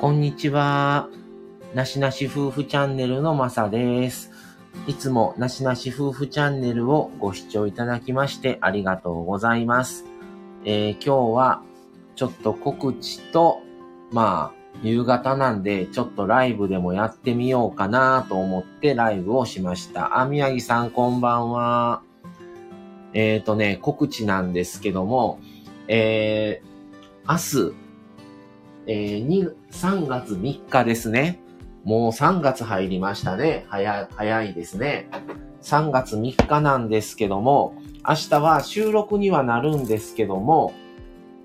こんにちは。なしなし夫婦チャンネルのまさです。いつもなしなし夫婦チャンネルをご視聴いただきましてありがとうございます。えー今日はちょっと告知と、まあ、夕方なんでちょっとライブでもやってみようかなと思ってライブをしました。あ、宮城さんこんばんは。えっ、とね、告知なんですけども、えー、明日、えー、3月3日ですね。もう3月入りましたね。早い、早いですね。3月3日なんですけども、明日は収録にはなるんですけども、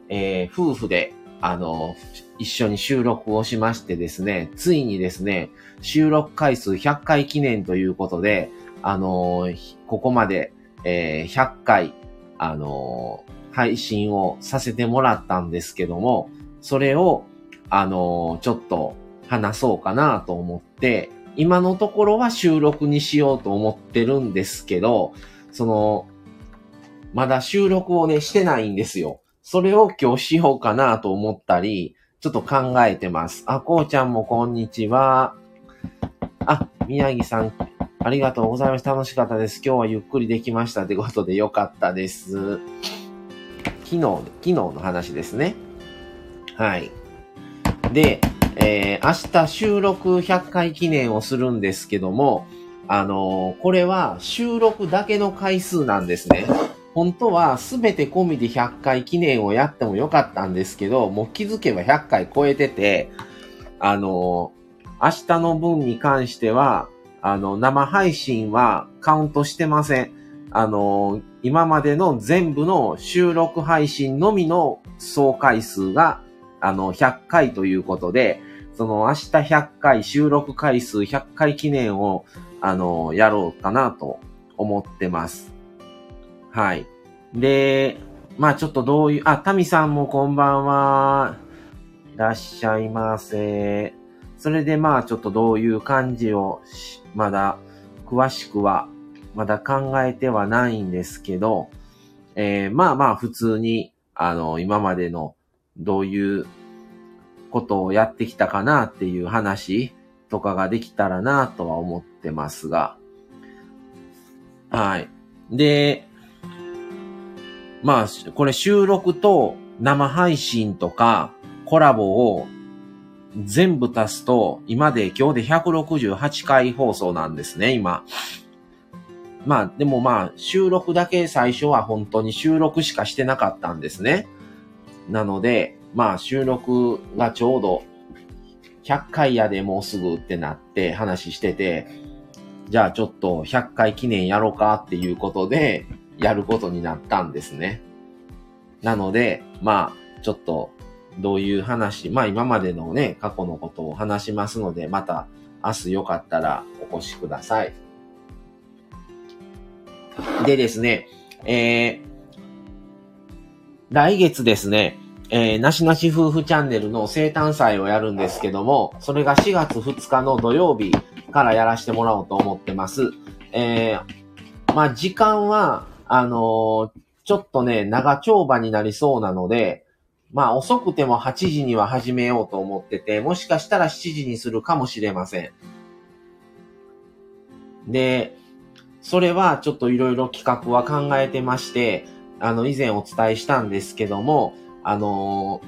えー夫婦で、あの、一緒に収録をしましてですね、ついにですね、収録回数100回記念ということで、あのーここまで、えー100回、あのー配信をさせてもらったんですけども、それを、あのちょっと話そうかなと思って、今のところは収録にしようと思ってるんですけど、その、まだ収録をね、してないんですよ。それを今日しようかなと思ったり、ちょっと考えてます。あ、こうちゃんもこんにちは。あ、宮城さん、ありがとうございます。楽しかったです。今日はゆっくりできましたってことでよかったです。昨日、昨日の話ですね。はい。で、えー、明日収録100回記念をするんですけども、あのーこれは収録だけの回数なんですね。本当は全て込みで100回記念をやってもよかったんですけど、もう気づけば100回超えてて、あのー明日の分に関しては、あの、生配信はカウントしてません。あの今までの全部の収録配信のみの総回数が、あの、100回ということで、その明日100回収録回数100回記念を、あの、やろうかなと思ってます。はい。で、まあちょっとどういう、あ、タミさんもこんばんは。いらっしゃいませ。それでまあちょっとどういう感じを、まだ詳しくは、まだ考えてはないんですけど、えーまあまあ普通に、あの、今までのどういうことをやってきたかなっていう話とかができたらなとは思ってますが。はい。で、まあ、これ収録と生配信とかコラボを全部足すと、今で今日で168回放送なんですね、今。まあ、でもまあ、収録だけ最初は本当に収録しかしてなかったんですね。なので、まあ収録がちょうど100回やでもうすぐってなって話してて、じゃあちょっと100回記念やろうかっていうことでやることになったんですね。なので、まあちょっとどういう話、まあ今までのね、過去のことを話しますので、また明日よかったらお越しください。でですね、えー、来月ですね、えー、なしなし夫婦チャンネルの生誕祭をやるんですけども、それが4月2日の土曜日からやらせてもらおうと思ってます。えー、まあ時間は、あのーちょっとね、長丁場になりそうなので、まあ遅くても8時には始めようと思ってて、もしかしたら7時にするかもしれません。で、それはちょっといろいろ企画は考えてまして、あの、以前お伝えしたんですけども、あのー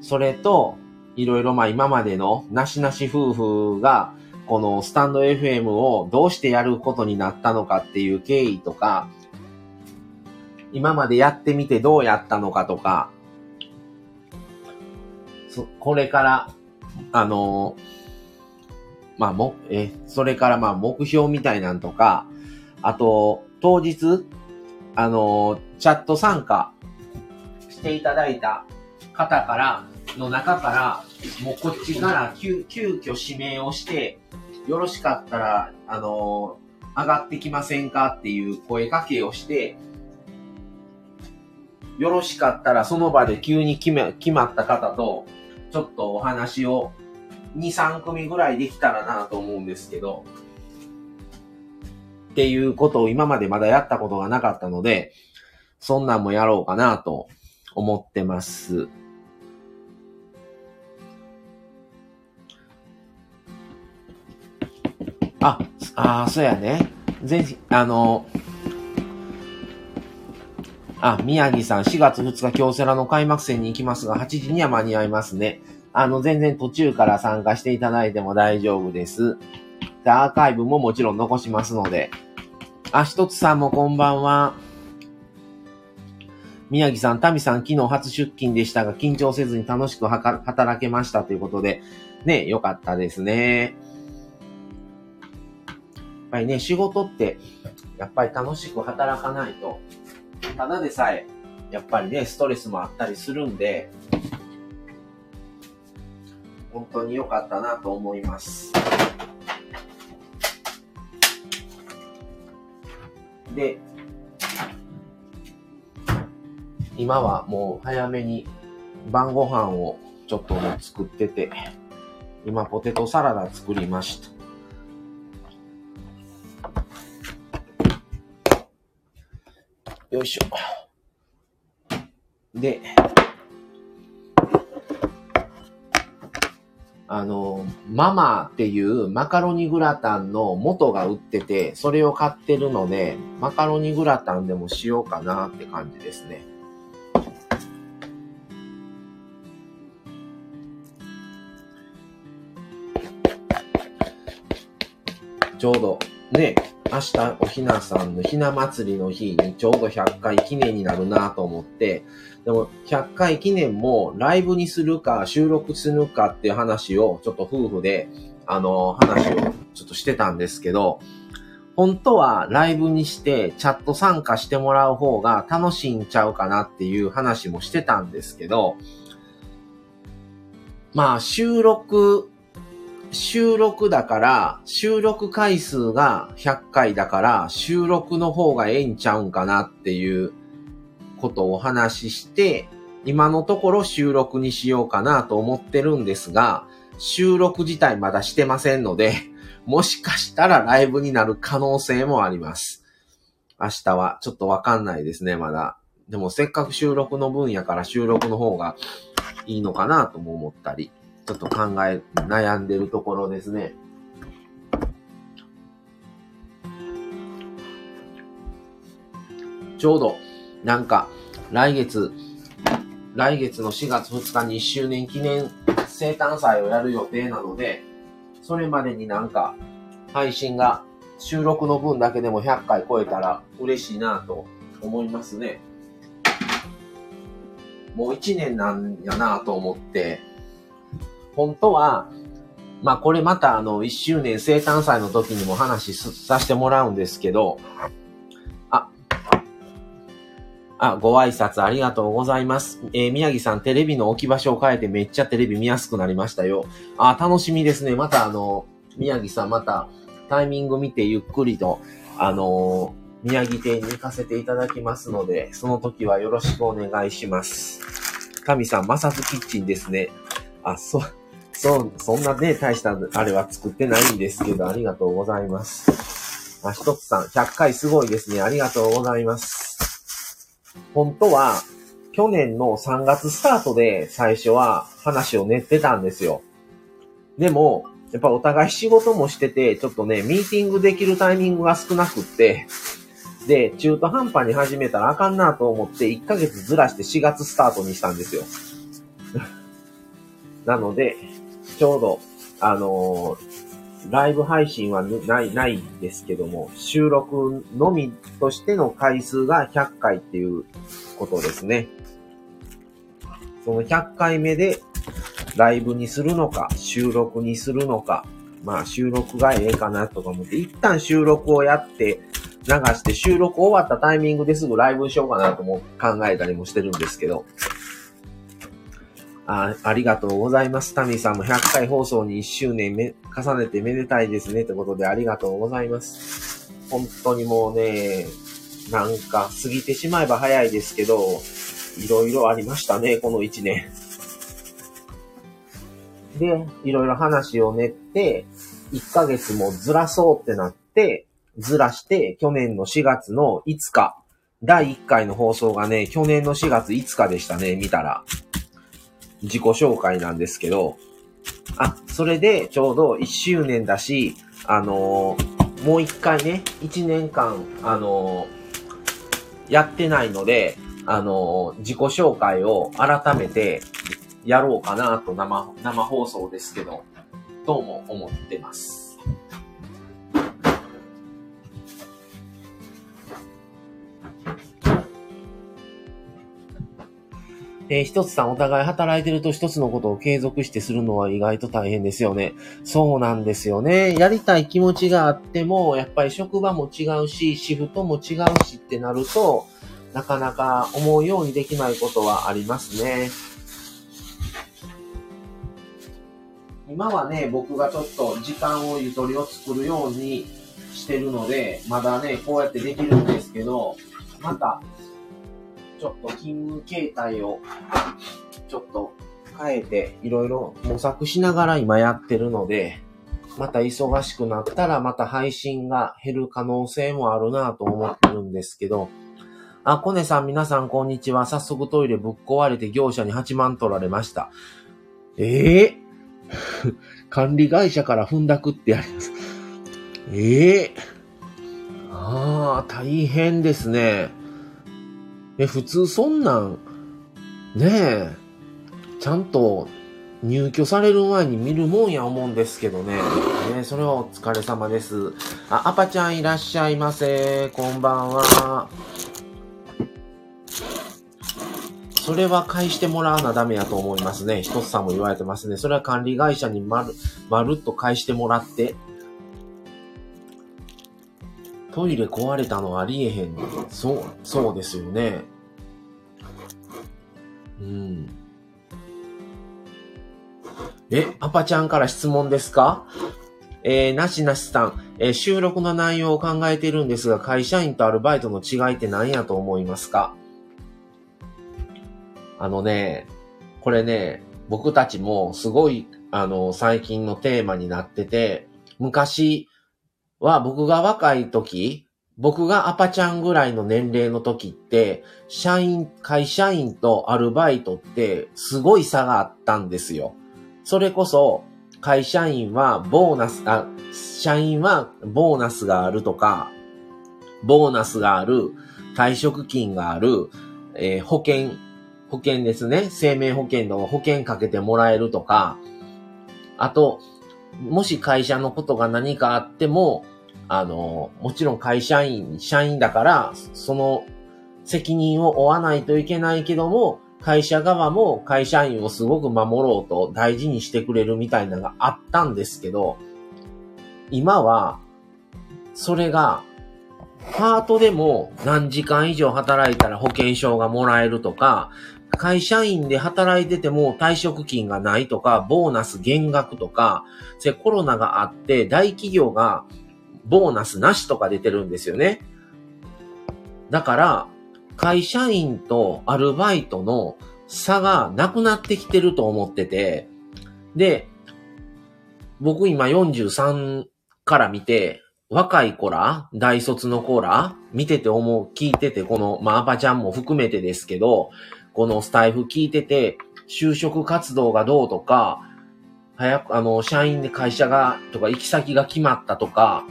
それと、いろいろまあ今までのなしなし夫婦が、このスタンド FM をどうしてやることになったのかっていう経緯とか、今までやってみてどうやったのかとか、これから、あのーまあも、え、それからまあ目標みたいなんとか、あと、当日、あのーチャット参加していただいた方から、の中から、もうこっちから急、急遽指名をして、よろしかったら、あのー上がってきませんかっていう声かけをして、よろしかったらその場で急に決め、決まった方と、ちょっとお話を2、3組ぐらいできたらなと思うんですけど、っていうことを今までまだやったことがなかったので、そんなんもやろうかなと思ってます。あ、ああ、そうやね。ぜひ、あの、あ、宮城さん、4月2日京セラの開幕戦に行きますが、8時には間に合いますね。あの、全然途中から参加していただいても大丈夫です。で、アーカイブももちろん残しますので。あ、ひとつさんもこんばんは。宮城さん、タミさん、昨日初出勤でしたが、緊張せずに楽しく働けましたということで、ね、よかったですね。やっぱりね、仕事って、やっぱり楽しく働かないと、ただでさえ、やっぱりね、ストレスもあったりするんで、本当に良かったなと思います。で、今はもう早めに晩ご飯をちょっともう作ってて、今ポテトサラダ作りました。よいしょ。で、あの、ママっていうマカロニグラタンの元が売ってて、それを買ってるので、マカロニグラタンでもしようかなって感じですね。ちょうど、ね、明日おひなさんのひな祭りの日にちょうど100回記念になるなと思って、でも100回記念もライブにするか収録するかっていう話をちょっと夫婦で、あの、話をちょっとしてたんですけど、本当はライブにしてチャット参加してもらう方が楽しいんちゃうかなっていう話もしてたんですけど、まあ収録収録だから、収録回数が100回だから、収録の方がええんちゃうんかなっていうことをお話しして、今のところ収録にしようかなと思ってるんですが、収録自体まだしてませんので、もしかしたらライブになる可能性もあります。明日はちょっとわかんないですね、まだ。でもせっかく収録の分野から収録の方がいいのかなとも思ったり。ちょっと考え、悩んでるところですね。ちょうど、なんか、来月、来月の4月2日に1周年記念生誕祭をやる予定なので、それまでになんか、配信が収録の分だけでも100回超えたら嬉しいなと思いますね。もう1年なんやなと思って、本当は、まあこれまたあの、1周年生誕祭の時にも話させてもらうんですけど、あ、ご挨拶ありがとうございます。えー、宮城さん、テレビの置き場所を変えてめっちゃテレビ見やすくなりましたよ。あ、楽しみですね。またあの、宮城さん、またタイミング見てゆっくりと、あのー、宮城店に行かせていただきますので、その時はよろしくお願いします。神さん、マサズキッチンですね。あ、そう、そう、そんなね、大したあれは作ってないんですけど、ありがとうございます。あ、ひとつさん、100回すごいですね。ありがとうございます。本当は、去年の3月スタートで最初は話を練ってたんですよ。でも、やっぱお互い仕事もしてて、ちょっとね、ミーティングできるタイミングが少なくって、で、中途半端に始めたらあかんなと思って、1ヶ月ずらして4月スタートにしたんですよ。なので、ちょうど、あのー、ライブ配信はない、ないですけども、収録のみとしての回数が100回っていうことですね。その100回目でライブにするのか、収録にするのか、まあ収録がええかなとか思って、一旦収録をやって流して収録終わったタイミングですぐライブしようかなとも考えたりもしてるんですけど、あありがとうございます。タミーさんも100回放送に1周年め重ねてめでたいですね。ってことでありがとうございます。本当にもうね、なんか過ぎてしまえば早いですけど、いろいろありましたね、この1年。で、いろいろ話を練って、1ヶ月もずらそうってなって、ずらして、去年の4月の5日、第1回の放送がね、去年の4月5日でしたね、見たら。自己紹介なんですけど、あ、それでちょうど1周年だし、あのー、もう一回ね、1年間、あのー、やってないので、あのー、自己紹介を改めてやろうかなと生、生放送ですけど、どうも思ってます。えー、一つさんお互い働いてると一つのことを継続してするのは意外と大変ですよね。そうなんですよね。やりたい気持ちがあっても、やっぱり職場も違うし、シフトも違うしってなると、なかなか思うようにできないことはありますね。今はね、僕がちょっと時間をゆとりを作るようにしてるので、まだね、こうやってできるんですけど、また、ちょっと勤務形態をちょっと変えていろいろ模索しながら今やってるので、また忙しくなったらまた配信が減る可能性もあるなと思ってるんですけど、あ、コネさん皆さんこんにちは。早速トイレぶっ壊れて業者に8万取られました。ええー、管理会社から踏んだくってやります。ええー、ああ、大変ですね。え、普通そんなん、ねえ、ちゃんと入居される前に見るもんや思うんですけどね。ねそれはお疲れ様です。あ、アパちゃんいらっしゃいませ。こんばんは。それは返してもらわなダメやと思いますね。一つさんも言われてますね。それは管理会社にまる、まるっと返してもらって、トイレ壊れたのありえへん。そう、そうですよね。うん。え、アパちゃんから質問ですか？えー、なしなしさん、えー、収録の内容を考えているんですが、会社員とアルバイトの違いって何やと思いますか？あのね、これね、僕たちもすごい、あの、最近のテーマになってて、昔、は僕が若い時、僕がアパちゃんぐらいの年齢の時って、社員、会社員とアルバイトってすごい差があったんですよ。それこそ、会社員はボーナス、あ、社員はボーナスがあるとか、ボーナスがある、退職金がある、えー、保険、保険ですね。生命保険の保険かけてもらえるとか、あと、もし会社のことが何かあっても、あの、もちろん会社員、社員だから、その責任を負わないといけないけども、会社側も会社員をすごく守ろうと大事にしてくれるみたいなのがあったんですけど、今は、それが、パートでも何時間以上働いたら保険証がもらえるとか、会社員で働いてても退職金がないとか、ボーナス減額とか、それコロナがあって大企業がボーナスなしとか出てるんですよね。だから、会社員とアルバイトの差がなくなってきてると思ってて、で、僕今43から見て、若い子ら、大卒の子ら、見てて思う、聞いてて、この、まあ、アパちゃんも含めてですけど、このスタイフ聞いてて、就職活動がどうとか、早く、あの、社員で会社が、とか、行き先が決まったとか、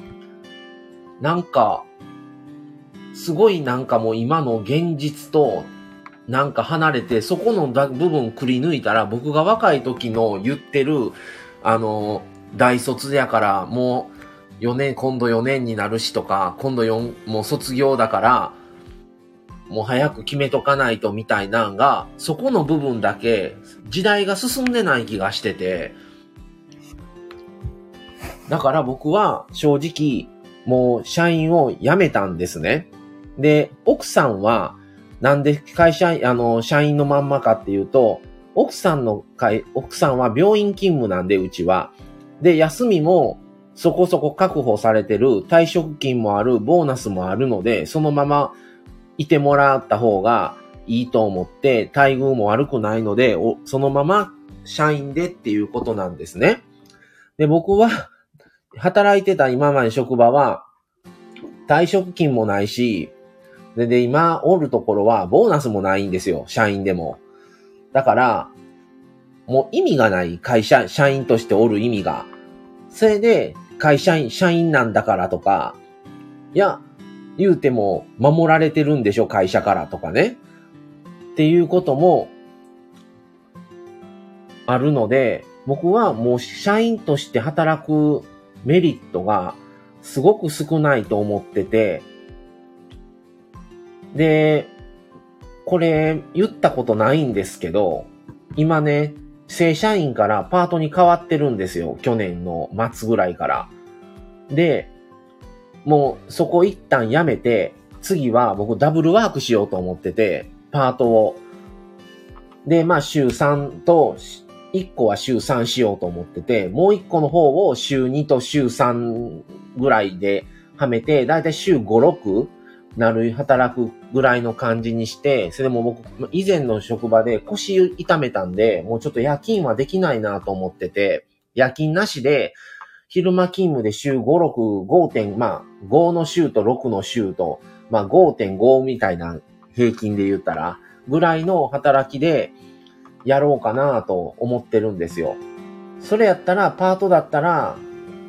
なんか、すごいなんかもう今の現実と、なんか離れて、そこの部分くり抜いたら、僕が若い時の言ってる、あの、大卒やから、もう、4年、今度4年になるしとか、今度4、もう卒業だから、もう早く決めとかないとみたいなんが、そこの部分だけ時代が進んでない気がしてて、だから僕は正直もう社員を辞めたんですね。で、奥さんはなんで会社、あの、社員のまんまかっていうと、奥さんの会、奥さんは病院勤務なんで、うちは。で、休みもそこそこ確保されてる、退職金もある、ボーナスもあるので、そのままいてもらった方がいいと思って、待遇も悪くないので、そのまま社員でっていうことなんですね。で、僕は、働いてた今まで職場は、退職金もないし、で、で、今おるところは、ボーナスもないんですよ。社員でも。だから、もう意味がない会社、社員としておる意味が。それで、会社員、社員なんだからとか、いや、言うても守られてるんでしょ、会社からとかね。っていうこともあるので、僕はもう社員として働くメリットがすごく少ないと思ってて、で、これ言ったことないんですけど、今ね、正社員からパートに変わってるんですよ。去年の末ぐらいから。で、もうそこ一旦やめて、次は僕ダブルワークしようと思ってて、パートを。で、まあ週3と、1個は週3しようと思ってて、もう1個の方を週2と週3ぐらいではめて、だいたい週5、6なる、働くぐらいの感じにして、それでも僕、以前の職場で腰痛めたんで、もうちょっと夜勤はできないなと思ってて、夜勤なしで、昼間勤務で週5、6、5点、まあ、5の週と6の週と、まあ5.5みたいな平均で言ったら、ぐらいの働きでやろうかなと思ってるんですよ。それやったら、パートだったら、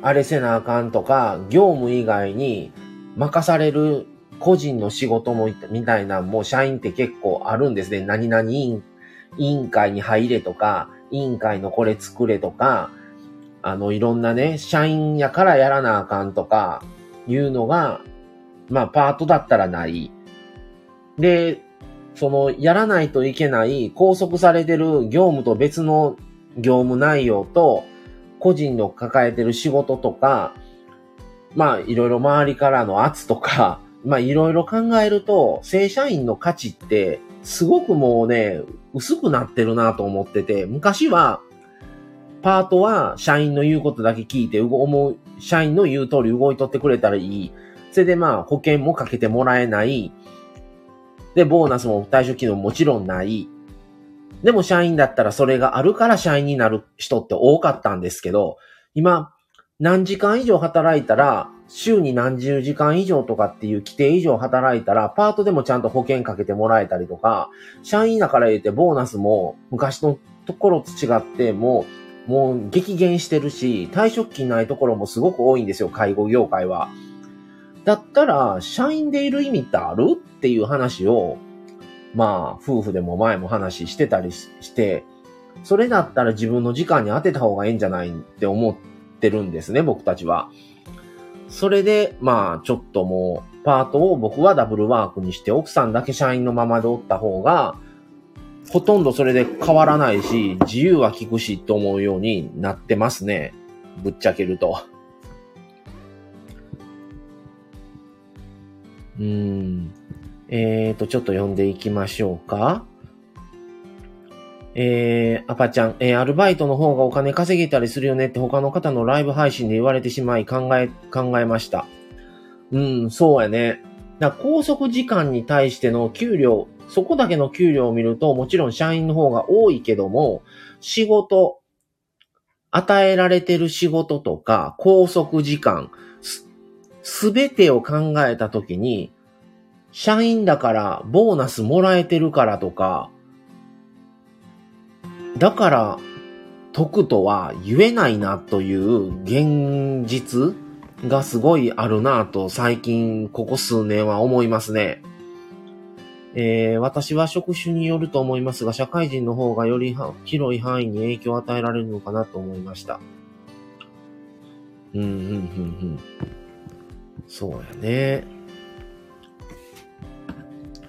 あれせなあかんとか、業務以外に任される個人の仕事も、みたいなもう社員って結構あるんですね。何々委員会に入れとか、委員会のこれ作れとか、あの、いろんなね、社員やからやらなあかんとか、いうのが、まあ、パートだったらない。で、その、やらないといけない、拘束されてる業務と別の業務内容と、個人の抱えてる仕事とか、まあ、いろいろ周りからの圧とか、まあ、いろいろ考えると、正社員の価値って、すごくもうね、薄くなってるなと思ってて、昔は、パートは社員の言うことだけ聞いて、思う、社員の言う通り動いとってくれたらいい。それでまあ、保険もかけてもらえない。で、ボーナスも対処機能もちろんない。でも社員だったらそれがあるから社員になる人って多かったんですけど、今、何時間以上働いたら、週に何十時間以上とかっていう規定以上働いたら、パートでもちゃんと保険かけてもらえたりとか、社員だから言ってボーナスも昔のところと違ってもうもう激減してるし、退職金ないところもすごく多いんですよ、介護業界は。だったら、社員でいる意味ってあるっていう話を、まあ、夫婦でも前も話してたりして、それだったら自分の時間に当てた方がいいんじゃないって思ってるんですね、僕たちは。それで、まあ、ちょっともう、パートを僕はダブルワークにして、奥さんだけ社員のままでおった方が、ほとんどそれで変わらないし、自由は効くしと思うようになってますね。ぶっちゃけると。うん。えーと、ちょっと読んでいきましょうか。えー、アパちゃん、えー、アルバイトの方がお金稼げたりするよねって他の方のライブ配信で言われてしまい考え、考えました。うん、そうやね。だ拘束時間に対しての給料、そこだけの給料を見ると、もちろん社員の方が多いけども、仕事、与えられてる仕事とか、拘束時間、すべてを考えたときに、社員だからボーナスもらえてるからとか、だから得とは言えないなという現実がすごいあるなと最近ここ数年は思いますね。えー、私は職種によると思いますが、社会人の方がより広い範囲に影響を与えられるのかなと思いました。うん、うん、うん、うん。そうやね。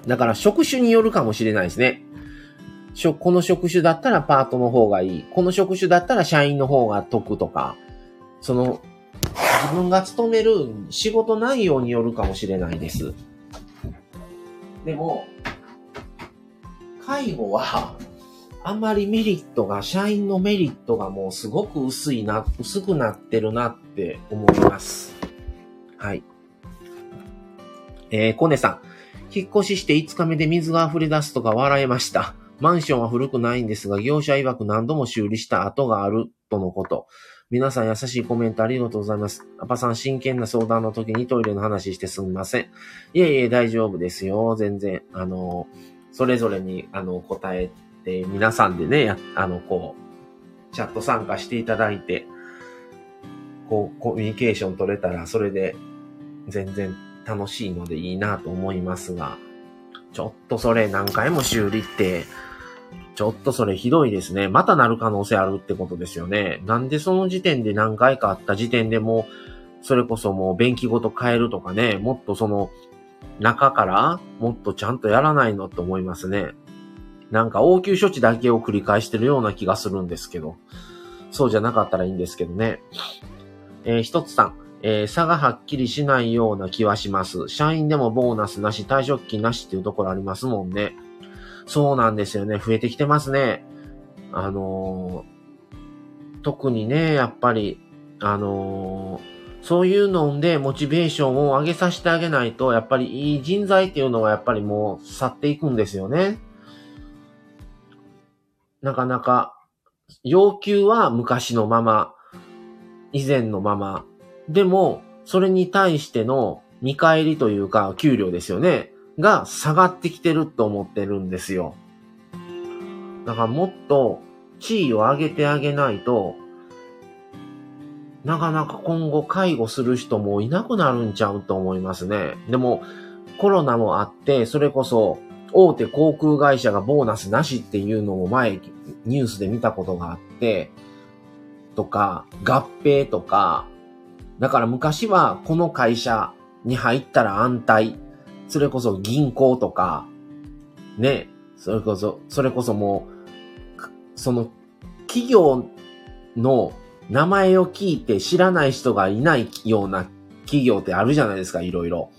だから職種によるかもしれないですね。この職種だったらパートの方がいい。この職種だったら社員の方が得とか、その、自分が勤める仕事内容によるかもしれないです。でも、介護は、あんまりメリットが、社員のメリットがもうすごく薄いな、薄くなってるなって思います。はい。えー、コネさん。引っ越しして5日目で水が溢れ出すとか笑えました。マンションは古くないんですが、業者曰く何度も修理した跡があるとのこと。皆さん優しいコメントありがとうございます。アパさん真剣な相談の時にトイレの話してすみません。いえいえ、大丈夫ですよ。全然。あの、それぞれに、あの、答えて、皆さんでね、あの、こう、チャット参加していただいて、こう、コミュニケーション取れたら、それで全然楽しいのでいいなと思いますが、ちょっとそれ何回も修理って、ちょっとそれひどいですね。またなる可能性あるってことですよね。なんでその時点で何回かあった時点でもそれこそもう便器ごと変えるとかね、もっとその中からもっとちゃんとやらないのって思いますね。なんか応急処置だけを繰り返してるような気がするんですけど。そうじゃなかったらいいんですけどね。えー、一つさん。えー、差がはっきりしないような気はします。社員でもボーナスなし、退職金なしっていうところありますもんね。そうなんですよね。増えてきてますね。あのー、特にね、やっぱり、あのー、そういうのでモチベーションを上げさせてあげないと、やっぱりいい人材っていうのはやっぱりもう去っていくんですよね。なかなか、要求は昔のまま、以前のまま。でも、それに対しての見返りというか、給料ですよね。が下がってきてると思ってるんですよ。だからもっと地位を上げてあげないと、なかなか今後介護する人もいなくなるんちゃうと思いますね。でも、コロナもあって、それこそ大手航空会社がボーナスなしっていうのを前ニュースで見たことがあって、とか、合併とか、だから昔はこの会社に入ったら安泰それこそ銀行とか、ね、それこそ、それこそもう、その企業の名前を聞いて知らない人がいないような企業ってあるじゃないですか、いろいろ。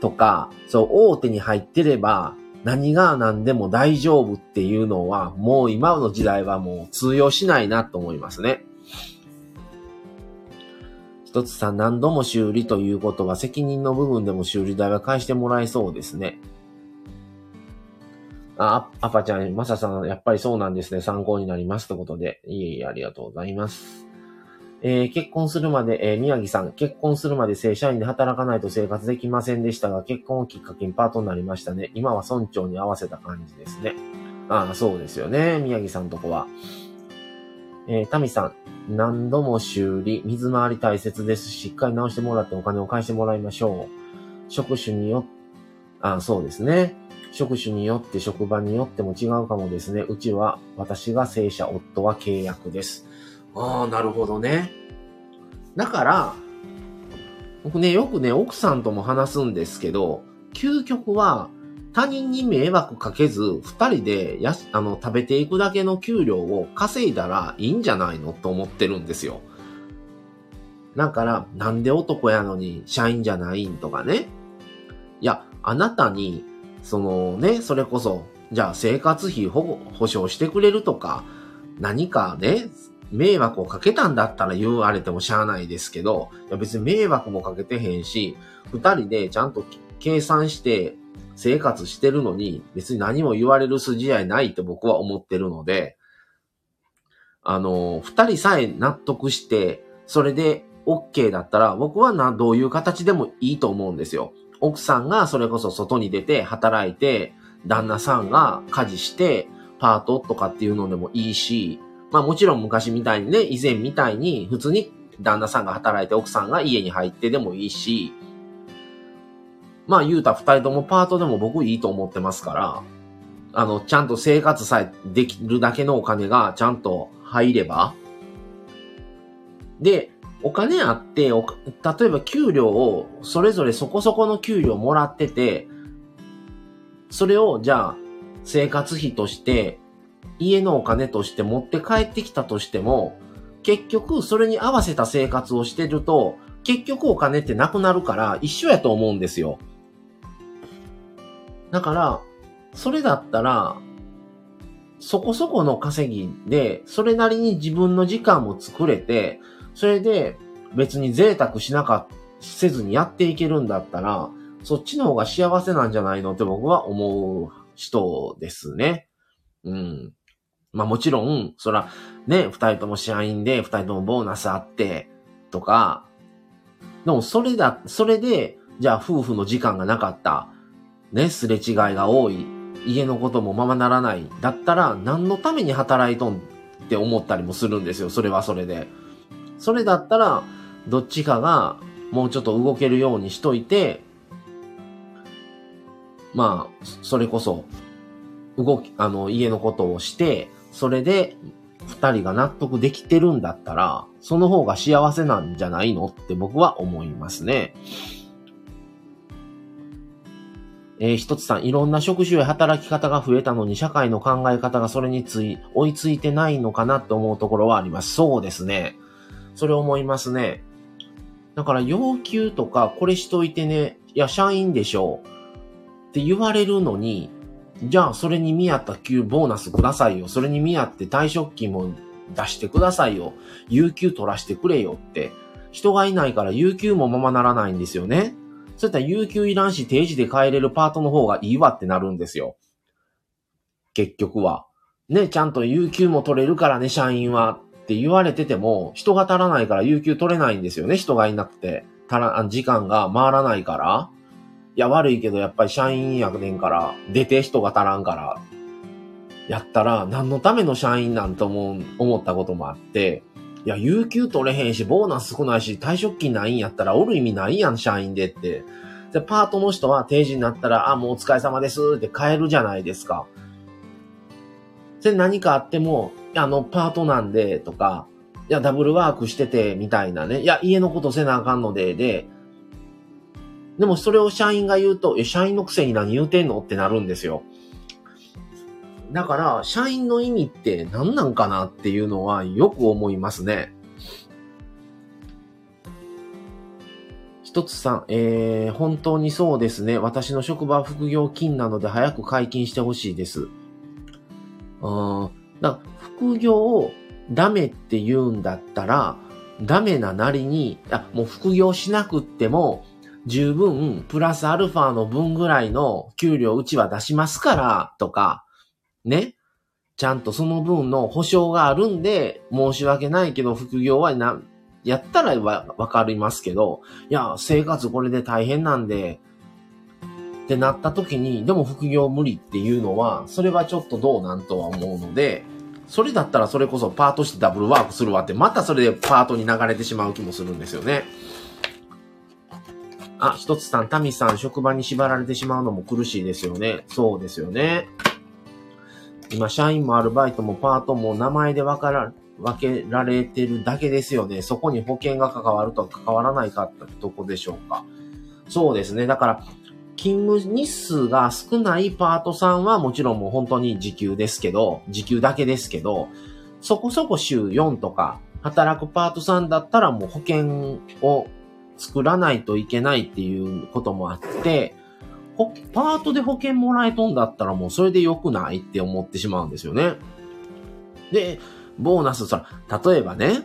とか、そう、大手に入ってれば何が何でも大丈夫っていうのは、もう今の時代はもう通用しないなと思いますね。一つさ、何度も修理ということは責任の部分でも修理代は返してもらえそうですね。あ、アパちゃん、マサさん、やっぱりそうなんですね。参考になります。ということで。いえいえ、ありがとうございます。えー、結婚するまで、えー、宮城さん、結婚するまで正社員で働かないと生活できませんでしたが、結婚をきっかけにパートになりましたね。今は村長に合わせた感じですね。ああ、そうですよね。宮城さんとこは。えー、タミさん、何度も修理、水回り大切です。しっかり直してもらってお金を返してもらいましょう。職種によ、あ、そうですね。職種によって職場によっても違うかもですね。うちは私が正社、夫は契約です。ああ、なるほどね。だから、僕ね、よくね、奥さんとも話すんですけど、究極は、他人に迷惑かけず、二人でやあの、食べていくだけの給料を稼いだらいいんじゃないのと思ってるんですよ。だから、なんで男やのに社員じゃないんとかね。いや、あなたに、そのね、それこそ、じゃあ生活費保保証してくれるとか、何かね、迷惑をかけたんだったら言われてもしゃあないですけど、いや別に迷惑もかけてへんし、二人でちゃんと計算して生活してるのに、別に何も言われる筋合いないって僕は思ってるので、あの、二人さえ納得して、それで OK だったら、僕はな、どういう形でもいいと思うんですよ。奥さんがそれこそ外に出て働いて、旦那さんが家事して、パートとかっていうのでもいいし、まあもちろん昔みたいにね、以前みたいに普通に旦那さんが働いて奥さんが家に入ってでもいいし、まあ言うた二人ともパートでも僕いいと思ってますから、あの、ちゃんと生活さえできるだけのお金がちゃんと入れば、で、お金あって、例えば給料を、それぞれそこそこの給料もらってて、それをじゃあ生活費として、家のお金として持って帰ってきたとしても、結局それに合わせた生活をしてると、結局お金ってなくなるから一緒やと思うんですよ。だから、それだったら、そこそこの稼ぎで、それなりに自分の時間も作れて、それで別に贅沢しなか、せずにやっていけるんだったら、そっちの方が幸せなんじゃないのって僕は思う人ですね。うん。まあもちろん、そら、ね、二人とも社員で、二人ともボーナスあって、とか、でもそれだ、それで、じゃあ夫婦の時間がなかった。ね、すれ違いが多い。家のこともままならない。だったら、何のために働いとんって思ったりもするんですよ。それはそれで。それだったら、どっちかがもうちょっと動けるようにしといて、まあ、それこそ、動き、あの、家のことをして、それで、二人が納得できてるんだったら、その方が幸せなんじゃないのって僕は思いますね。えー、一つさん、いろんな職種や働き方が増えたのに、社会の考え方がそれについ、追いついてないのかなって思うところはあります。そうですね。それ思いますね。だから要求とか、これしといてね、いや、社員でしょう。って言われるのに、じゃあ、それに見合った給、ボーナスくださいよ。それに見合って退職金も出してくださいよ。有給取らしてくれよって。人がいないから有給もままならないんですよね。そういった有給いらんし定時で帰れるパートの方がいいわってなるんですよ。結局は。ね、ちゃんと有給も取れるからね、社員はって言われてても、人が足らないから有給取れないんですよね、人がいなくて。たら、時間が回らないから。いや、悪いけどやっぱり社員やねんから、出て人が足らんから、やったら、何のための社員なんと思う、思ったこともあって、いや、有給取れへんし、ボーナス少ないし、退職金ないんやったら、おる意味ないやん、社員でって。で、パートの人は定時になったら、あ、もうお疲れ様ですって帰るじゃないですか。で、何かあっても、あの、パートなんで、とか、いや、ダブルワークしてて、みたいなね。いや、家のことせなあかんので、で、でもそれを社員が言うと、え、社員のくせに何言うてんのってなるんですよ。だから、社員の意味って何なんかなっていうのはよく思いますね。一つさん、えー、本当にそうですね。私の職場は副業金なので早く解禁してほしいです。うん。だ副業をダメって言うんだったら、ダメななりに、あ、もう副業しなくっても、十分、プラスアルファの分ぐらいの給料うちは出しますから、とか、ね。ちゃんとその分の保証があるんで、申し訳ないけど、副業はな、やったらわ、わかりますけど、いや、生活これで大変なんで、ってなった時に、でも副業無理っていうのは、それはちょっとどうなんとは思うので、それだったらそれこそパートしてダブルワークするわって、またそれでパートに流れてしまう気もするんですよね。あ、一つさん、タミさん、職場に縛られてしまうのも苦しいですよね。そうですよね。今、社員もアルバイトもパートも名前で分から、分けられてるだけですよね。そこに保険が関わると関わらないかってとこでしょうか。そうですね。だから、勤務日数が少ないパートさんはもちろんもう本当に時給ですけど、時給だけですけど、そこそこ週4とか働くパートさんだったらもう保険を作らないといけないっていうこともあって、パートで保険もらえとんだったらもうそれで良くないって思ってしまうんですよね。で、ボーナス、そら、例えばね、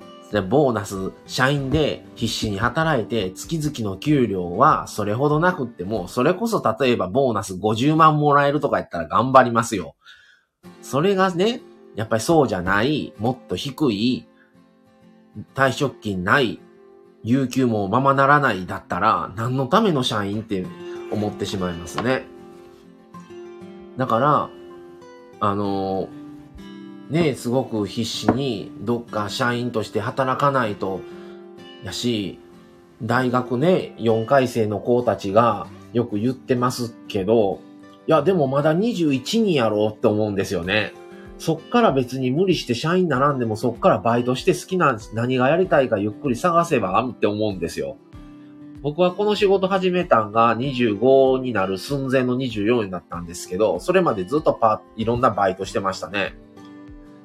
ボーナス、社員で必死に働いて、月々の給料はそれほどなくっても、それこそ例えばボーナス50万もらえるとかやったら頑張りますよ。それがね、やっぱりそうじゃない、もっと低い、退職金ない、有給もままならないだったら、何のための社員って思ってしまいますね。だから、あのねすごく必死にどっか社員として働かないと、やし、大学ね、4回生の子たちがよく言ってますけど、いや、でもまだ21人やろうって思うんですよね。そっから別に無理して社員ならんでもそっからバイトして好きな何がやりたいかゆっくり探せばって思うんですよ。僕はこの仕事始めたんが25になる寸前の24になったんですけど、それまでずっとパいろんなバイトしてましたね。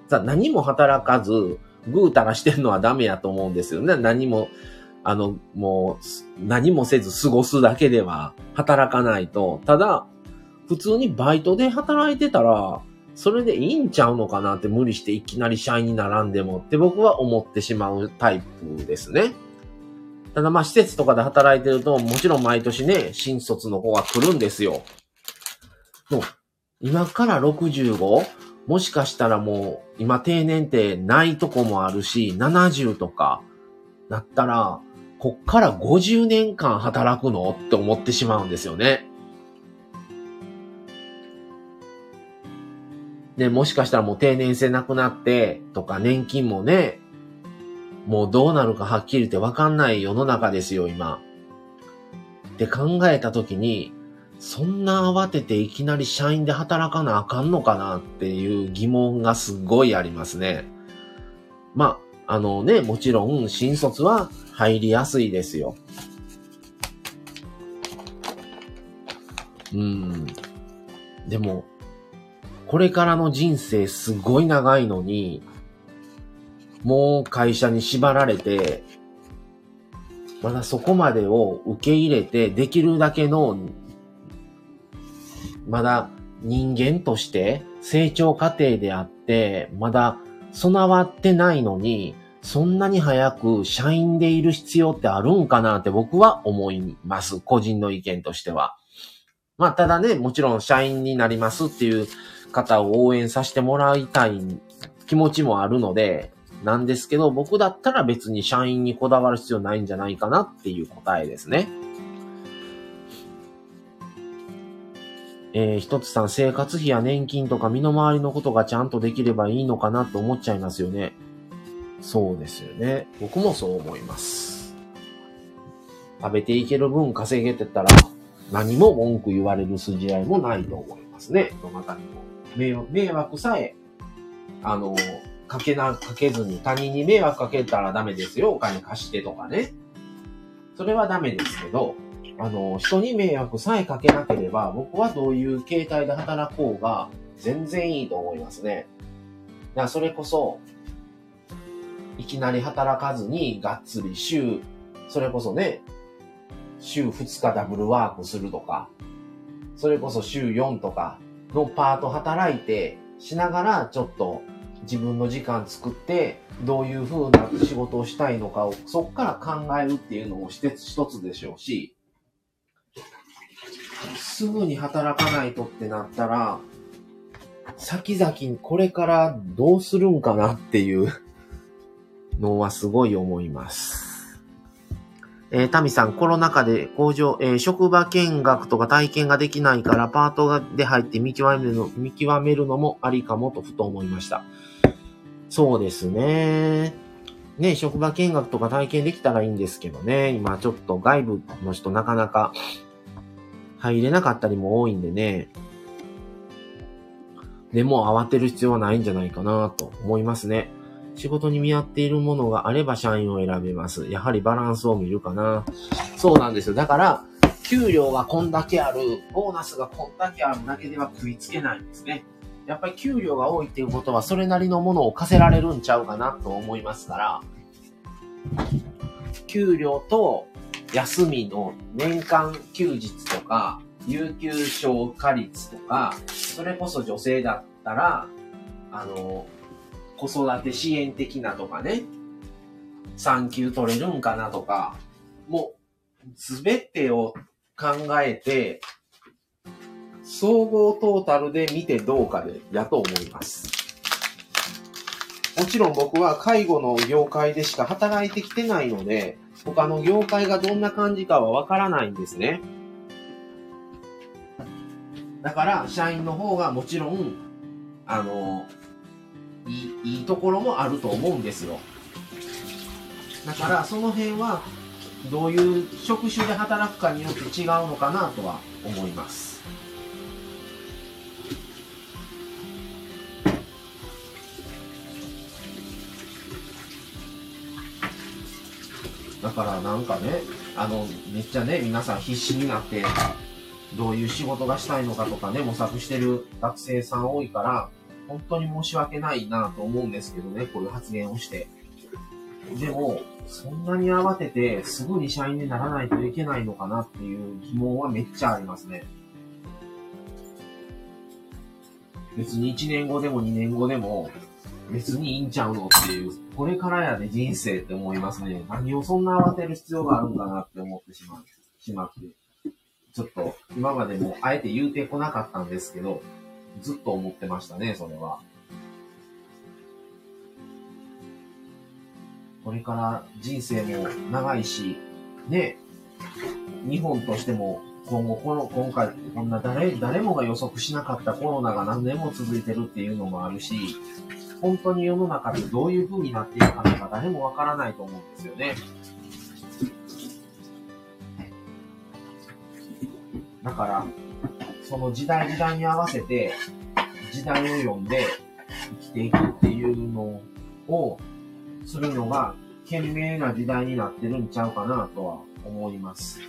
さ何も働かず、ぐうたらしてるのはダメやと思うんですよね。何も、あの、もう、何もせず過ごすだけでは働かないと。ただ、普通にバイトで働いてたら、それでいいんちゃうのかなって無理していきなり社員に並んでもって僕は思ってしまうタイプですね。ただまあ施設とかで働いてると、もちろん毎年ね、新卒の子が来るんですよ。もう、今から 65? もしかしたらもう、今定年ってないとこもあるし、70とか、なったら、こっから50年間働くの？って思ってしまうんですよね。で、もしかしたらもう定年制なくなって、とか年金もね、もうどうなるかはっきり言ってわかんない世の中ですよ、今。って考えたときに、そんな慌てていきなり社員で働かなあかんのかなっていう疑問がすごいありますね。まあ、あのね、もちろん新卒は入りやすいですよ。うん。でも、これからの人生すごい長いのに、もう会社に縛られて、まだそこまでを受け入れて、できるだけのまだ人間として成長過程であって、まだ備わってないのに、そんなに早く社員でいる必要ってあるんかなって僕は思います。個人の意見としては。まあ、ただね、もちろん社員になりますっていう方を応援させてもらいたい気持ちもあるので、なんですけど、僕だったら別に社員にこだわる必要ないんじゃないかなっていう答えですね。えー、一つさん、生活費や年金とか身の回りのことがちゃんとできればいいのかなと思っちゃいますよね。そうですよね。僕もそう思います。食べていける分稼げてたら、何も文句言われる筋合いもないと思いますね。どなたにも。迷惑迷惑さえ、あの、かけな、かけずに他人に迷惑かけたらダメですよ。お金貸してとかね。それはダメですけど、あの、人に迷惑さえかけなければ、僕はどういう形態で働こうが、全然いいと思いますね。だからそれこそ、いきなり働かずに、がっつり週、それこそね、週2日ダブルワークするとか、それこそ週4とかのパート働いて、しながらちょっと自分の時間作って、どういう風な仕事をしたいのかをそっから考えるっていうのも一つでしょうし、すぐに働かないとってなったら、先々これからどうするんかなっていうのはすごい思います。えー、タミさん、コロナ禍で工場、えー、職場見学とか体験ができないから、パートで入って見極めるの、見極めるのもありかもとふと思いました。そうですね。ね、職場見学とか体験できたらいいんですけどね。今ちょっと外部の人なかなか入れなかったりも多いんでね。でも慌てる必要はないんじゃないかなと思いますね。仕事に見合っているものがあれば社員を選べます。やはりバランスを見るかな。そうなんですよ。だから、給料がこんだけある、ボーナスがこんだけあるだけでは食いつけないんですね。やっぱり給料が多いっていうことはそれなりのものを課せられるんちゃうかなと思いますから、給料と休みの年間休日とか、有給消化率とか、それこそ女性だったら、あの、子育て支援的なとかね、産休取れるんかなとか、もう、すべてを考えて、総合トータルで見てどうかで、やと思います。もちろん僕は介護の業界でしか働いてきてないので、他の業界がどんな感じかはわからないんですね。だから、社員の方がもちろん、あの、いい、いいところもあると思うんですよ。だから、その辺は、どういう職種で働くかによって違うのかなとは思います。だからなんかね、あの、めっちゃね、皆さん必死になって、どういう仕事がしたいのかとかね、模索してる学生さん多いから、本当に申し訳ないなと思うんですけどね、こういう発言をして。でも、そんなに慌てて、すぐに社員にならないといけないのかなっていう疑問はめっちゃありますね。別に1年後でも2年後でも、別にいいんちゃうのっていう、これからやで人生って思いますね。何をそんな慌てる必要があるんかなって思ってしまう、しまって。ちょっと、今までもあえて言うてこなかったんですけど、ずっと思ってましたね、それは。これから人生も長いし、ね、日本としても今後この、今回、こんな誰、誰もが予測しなかったコロナが何年も続いてるっていうのもあるし、本当に世の中でどういう風になっているかなんか誰もわからないと思うんですよね。だから、その時代時代に合わせて、時代を読んで生きていくっていうのをするのが、賢明な時代になってるんちゃうかなとは思います。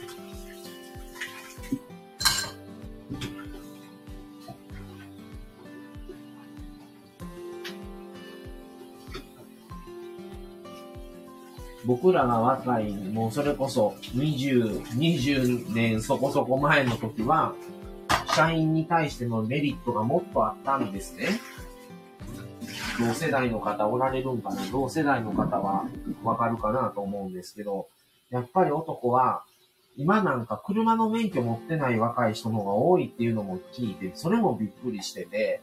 僕らが若い、もうそれこそ20、20年そこそこ前の時は、社員に対してのメリットがもっとあったんですね。同世代の方おられるんかな？同世代の方はわかるかなと思うんですけど、やっぱり男は、今なんか車の免許持ってない若い人の方が多いっていうのも聞いて、それもびっくりしてて、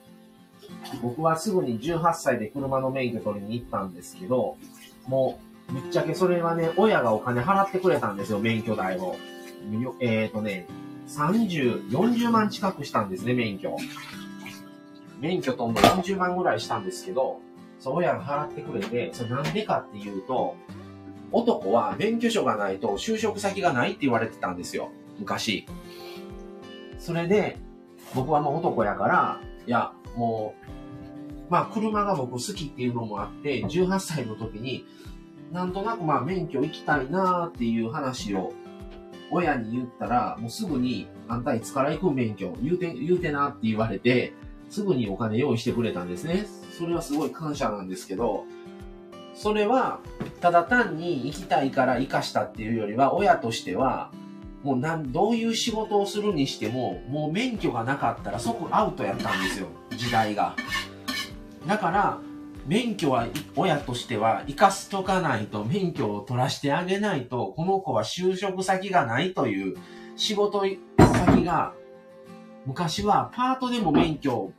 僕はすぐに18歳で車の免許取りに行ったんですけど、もう、ぶっちゃけそれはね、親がお金払ってくれたんですよ、免許代を。えっ、ー、とね、30、40万近くしたんですね、免許。免許とんど40万ぐらいしたんですけど、そう親が払ってくれて、それなんでかっていうと、男は免許証がないと就職先がないって言われてたんですよ。昔。それで、僕はもう男やから、いや、もう、まあ車が僕好きっていうのもあって、18歳の時に、なんとなくまあ免許行きたいなーっていう話を親に言ったら、もうすぐに、あんたいつから行く免許？言うて、言うてなって言われて、すぐにお金用意してくれたんですね。それはすごい感謝なんですけど、それは、ただ単に行きたいから生かしたっていうよりは、親としては、もうなん、どういう仕事をするにしても、もう免許がなかったら即アウトやったんですよ、時代が。だから、免許は親としては生かしとかないと、免許を取らしてあげないと、この子は就職先がないという仕事先が昔はパートでも免許、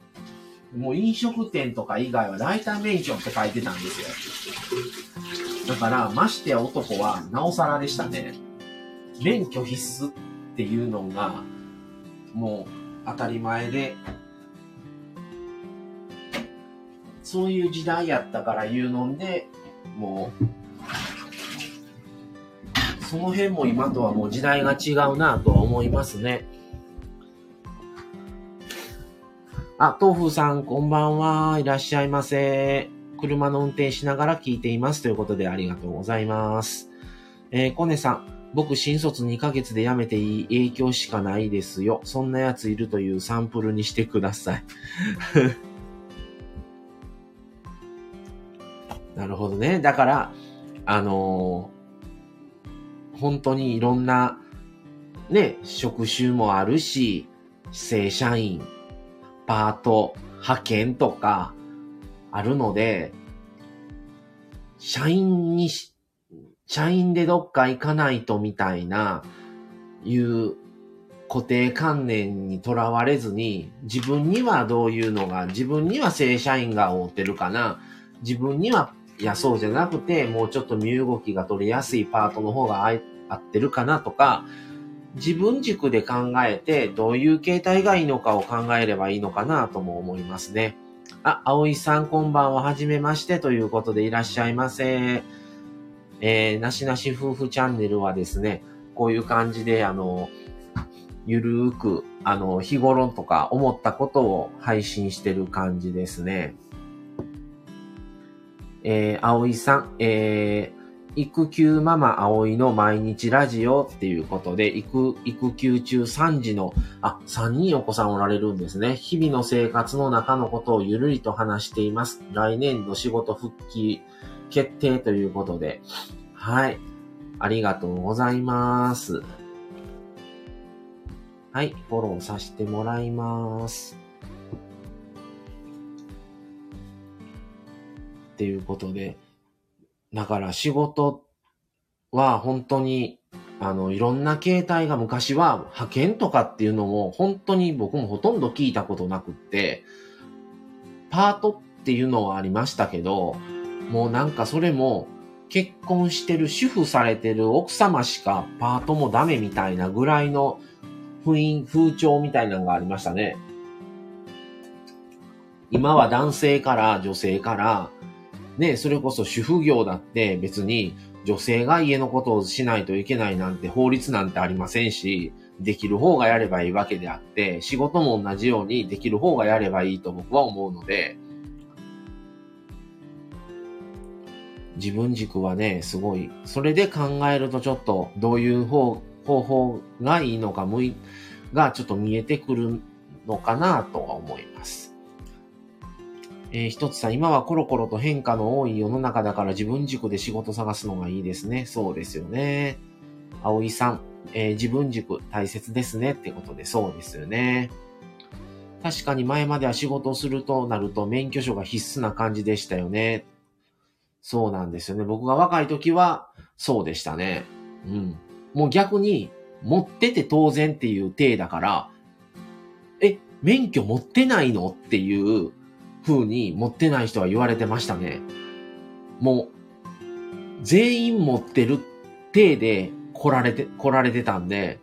もう飲食店とか以外は大体免許って書いてたんですよ。だから、ましてや男はなおさらでしたね。免許必須っていうのが、もう当たり前で、そういう時代やったから言うのんで、もう、その辺も今とはもう時代が違うなとは思いますね。あ、豆腐さん、こんばんは。いらっしゃいませ。車の運転しながら聞いています。ということでありがとうございます。えー、コネさん、僕、新卒2ヶ月で辞めていい影響しかないですよ。そんな奴いるというサンプルにしてください。なるほどね。だから、あのー、本当にいろんな、ね、職種もあるし、正社員、パート、派遣とかあるので、社員に社員でどっか行かないとみたいな、いう固定観念にとらわれずに、自分にはどういうのが、自分には正社員が合うてるかな、自分には、いや、そうじゃなくて、もうちょっと身動きが取りやすいパートの方が合ってるかなとか、自分軸で考えて、どういう形態がいいのかを考えればいいのかなとも思いますね。あ、葵さんこんばんは、はじめましてということでいらっしゃいませ。えー、なしなし夫婦チャンネルはですね、こういう感じで、あの、ゆるーく、あの、日頃とか思ったことを配信してる感じですね。えー、葵さん、えー、育休ママ葵の毎日ラジオっていうことで、育、育休中3時の、あ、3人お子さんおられるんですね。日々の生活の中のことをゆるりと話しています。来年度仕事復帰決定ということで、はい。ありがとうございます。はい、フォローさせてもらいます。っていうことで、だから仕事は本当に、あの、いろんな形態が昔は派遣とかっていうのも本当に僕もほとんど聞いたことなくって、パートっていうのはありましたけど、もうなんかそれも結婚してる主婦されてる奥様しかパートもダメみたいなぐらいの雰囲風潮みたいなのがありましたね。今は男性から女性から、ね、それこそ主婦業だって別に女性が家のことをしないといけないなんて法律なんてありませんし、できる方がやればいいわけであって、仕事も同じようにできる方がやればいいと僕は思うので、自分軸はね、すごい、それで考えるとちょっとどういう方方法がいいのか、向い、がちょっと見えてくるのかなとは思います。えー、一つさん、今はコロコロと変化の多い世の中だから自分軸で仕事探すのがいいですね。そうですよね。葵さん、えー、自分軸大切ですねってことでそうですよね。確かに前までは仕事をするとなると免許証が必須な感じでしたよね。そうなんですよね。僕が若い時はそうでしたね。うん。もう逆に持ってて当然っていう体だから、え、免許持ってないのっていう風に持ってない人は言われてましたね。もう、全員持ってる体で来られて、来られてたんで、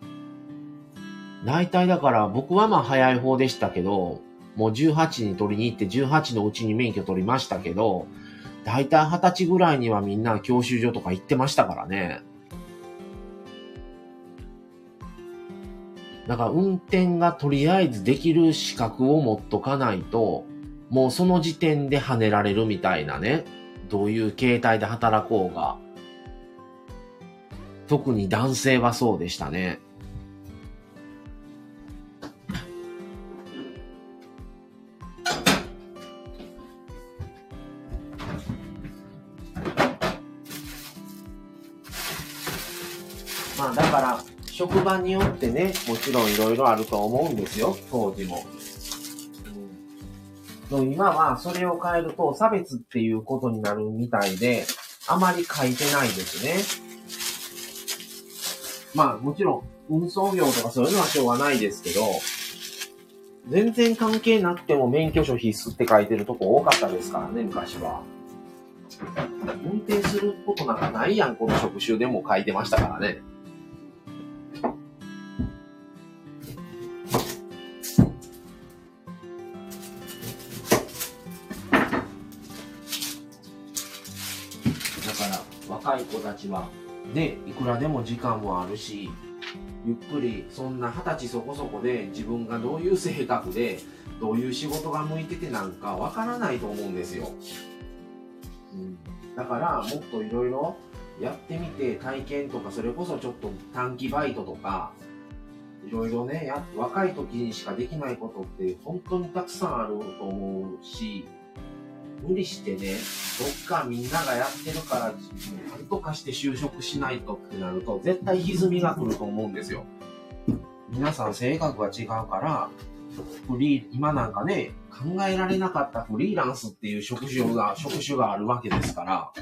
大体だから僕はまあ早い方でしたけど、もう18に取りに行って18のうちに免許取りましたけど、大体20歳ぐらいにはみんな教習所とか行ってましたからね。だから運転がとりあえずできる資格を持っとかないと、もうその時点で跳ねられるみたいなね。どういう形態で働こうが。特に男性はそうでしたね。まあだから、職場によってね、もちろんいろいろあると思うんですよ、当時も。今はそれを変えると差別っていうことになるみたいで、あまり書いてないですね。まあもちろん運送業とかそういうのはしょうがないですけど、全然関係なくても免許証必須って書いてるとこ多かったですからね、昔は。運転することなんかないやん、この職種でも書いてましたからね。たちはね、いくらでも時間もあるし、ゆっくりそんな二十歳そこそこで自分がどういう性格でどういう仕事が向いててなんかわからないと思うんですよ。うん、だからもっといろいろやってみて体験とかそれこそちょっと短期バイトとかいろいろねや若い時にしかできないことって本当にたくさんあると思うし無理してね、どっかみんながやってるから、なんとかして就職しないとってなると、絶対歪みが来ると思うんですよ。皆さん性格が違うから、フリー、今なんかね、考えられなかったフリーランスっていう職種が、職種があるわけですから、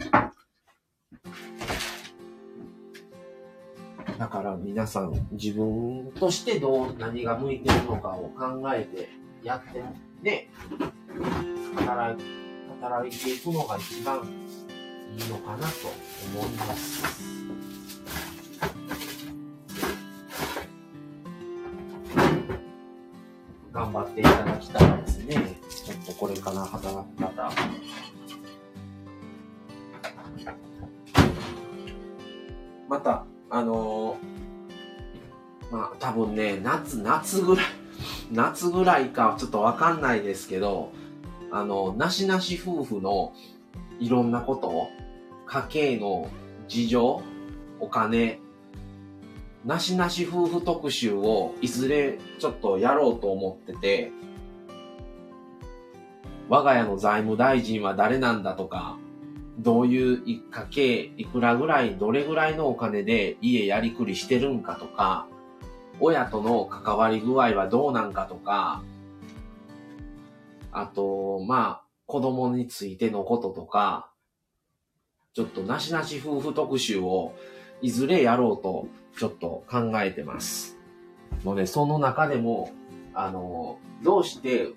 だから皆さん自分としてどう、何が向いてるのかを考えてやって、ね、働いて、働いていくのが一番いいのかなと思います。頑張っていただきたいですね。ちょっとこれから働く方。また、あのー、まあ多分ね、夏、夏ぐらい、夏ぐらいかちょっとわかんないですけど、あの、なしなし夫婦のいろんなこと、家計の事情、お金、なしなし夫婦特集をいずれちょっとやろうと思ってて、我が家の財務大臣は誰なんだとか、どういう家計、いくらぐらい、どれぐらいのお金で家やりくりしてるんかとか、親との関わり具合はどうなんかとか、あと、まあ、子供についてのこととか、ちょっとなしなし夫婦特集をいずれやろうとちょっと考えてます。ので、その中でも、あの、どうして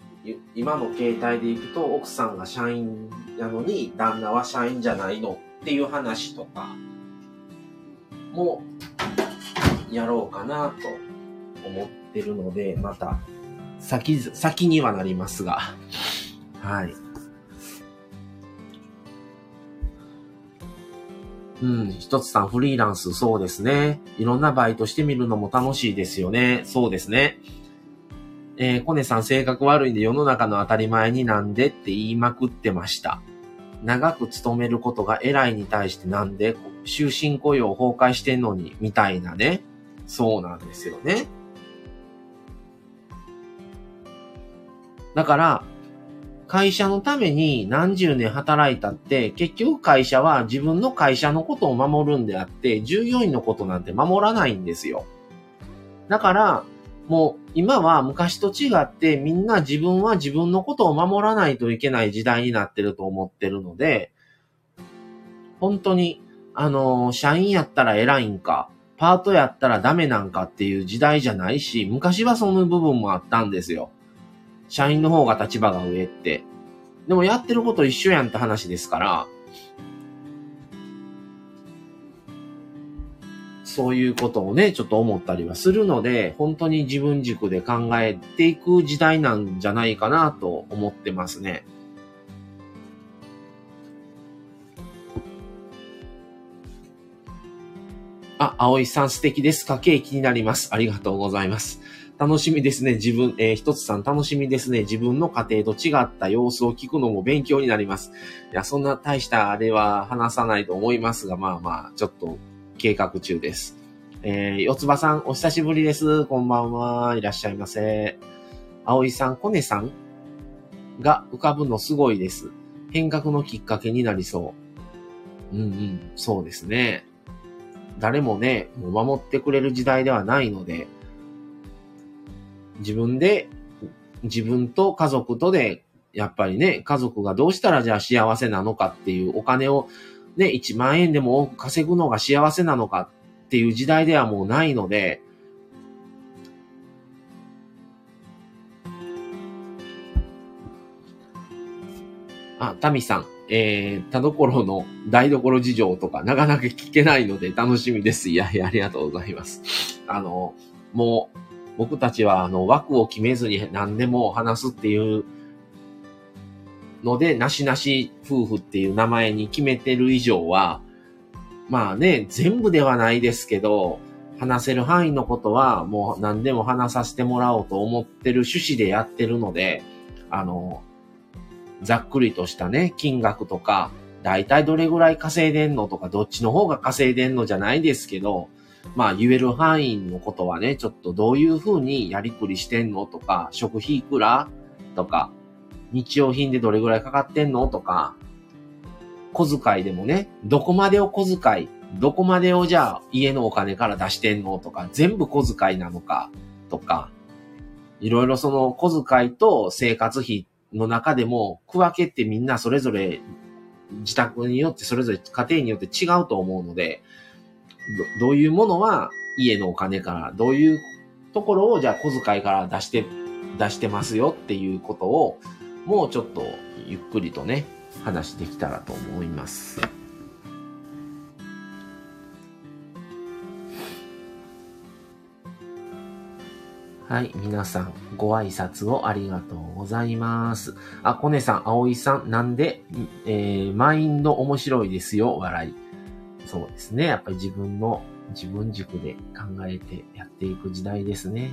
今の携帯でいくと奥さんが社員なのに旦那は社員じゃないのっていう話とかもやろうかなと思ってるので、また先、先にはなりますが、はい。うん、一つさんフリーランス、そうですね。いろんなバイトしてみるのも楽しいですよね。そうですね。えー、コネさん性格悪いんで世の中の当たり前になんでって言いまくってました。長く勤めることが偉いに対してなんで終身雇用崩壊してんのに、みたいなね。そうなんですよね。だから、会社のために何十年働いたって、結局会社は自分の会社のことを守るんであって、従業員のことなんて守らないんですよ。だから、もう今は昔と違ってみんな自分は自分のことを守らないといけない時代になってると思ってるので、本当に、あの、社員やったら偉いんか、パートやったらダメなんかっていう時代じゃないし、昔はその部分もあったんですよ。社員の方が立場が上って。でもやってること一緒やんって話ですから、そういうことをね、ちょっと思ったりはするので、本当に自分軸で考えていく時代なんじゃないかなと思ってますね。あ、葵さん素敵です。家計気になります。ありがとうございます。楽しみですね。自分、えー、一つさん楽しみですね。自分の家庭と違った様子を聞くのも勉強になります。いや、そんな大したあれは話さないと思いますが、まあまあ、ちょっと計画中です。えー、四つ葉さん、お久しぶりです。こんばんは。いらっしゃいませ。葵さん、コネさんが浮かぶのすごいです。変革のきっかけになりそう。うんうん、そうですね。誰もね、もう守ってくれる時代ではないので、自分で、自分と家族とで、やっぱりね、家族がどうしたらじゃあ幸せなのかっていうお金をね、1万円でも多く稼ぐのが幸せなのかっていう時代ではもうないので、あ、タミさん、えー、田所の台所事情とかなかなか聞けないので楽しみです。いやいや、ありがとうございます。あの、もう、僕たちはあの枠を決めずに何でも話すっていうので、なしなし夫婦っていう名前に決めてる以上は、まあね、全部ではないですけど、話せる範囲のことはもう何でも話させてもらおうと思ってる趣旨でやってるので、あの、ざっくりとしたね、金額とか、だいたいどれぐらい稼いでんのとか、どっちの方が稼いでんのじゃないですけど、まあ言える範囲のことはね、ちょっとどういう風にやりくりしてんのとか、食費いくらとか、日用品でどれぐらいかかってんのとか、小遣いでもね、どこまでを小遣い、どこまでをじゃあ家のお金から出してんのとか、全部小遣いなのかとか、いろいろその小遣いと生活費の中でも区分けってみんなそれぞれ自宅によってそれぞれ家庭によって違うと思うので、どどういうものは家のお金から、どういうところをじゃあ小遣いから出して、出してますよっていうことを、もうちょっとゆっくりとね、話できたらと思います。はい。皆さん、ご挨拶をありがとうございます。あ、コネさん、葵さん、なんで、えー、マインド面白いですよ、笑い。そうですね。やっぱり自分の、自分軸で考えてやっていく時代ですね。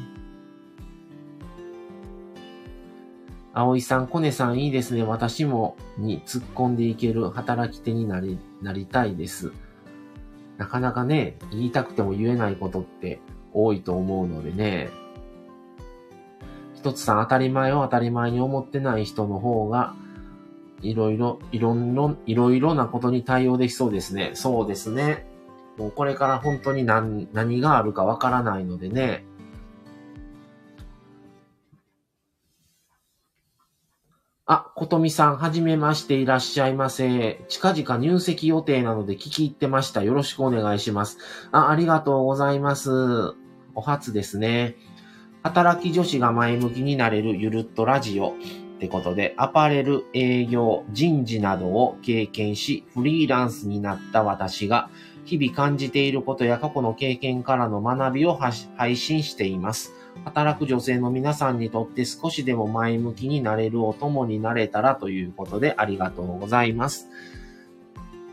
葵さん、コネさんいいですね。私もに突っ込んでいける働き手になり、なりたいです。なかなかね、言いたくても言えないことって多いと思うのでね。一つさん、当たり前を当たり前に思ってない人の方が、いろいろ、いろんろ、いろいろなことに対応できそうですね。そうですね。もうこれから本当に何、何があるかわからないのでね。あ、ことみさん、はじめましていらっしゃいませ。近々入籍予定なので聞き入ってました。よろしくお願いします。あ、ありがとうございます。お初ですね。働き女子が前向きになれるゆるっとラジオってことで、アパレル、営業、人事などを経験し、フリーランスになった私が、日々感じていることや過去の経験からの学びを配信しています。働く女性の皆さんにとって少しでも前向きになれるお供になれたらということでありがとうございます。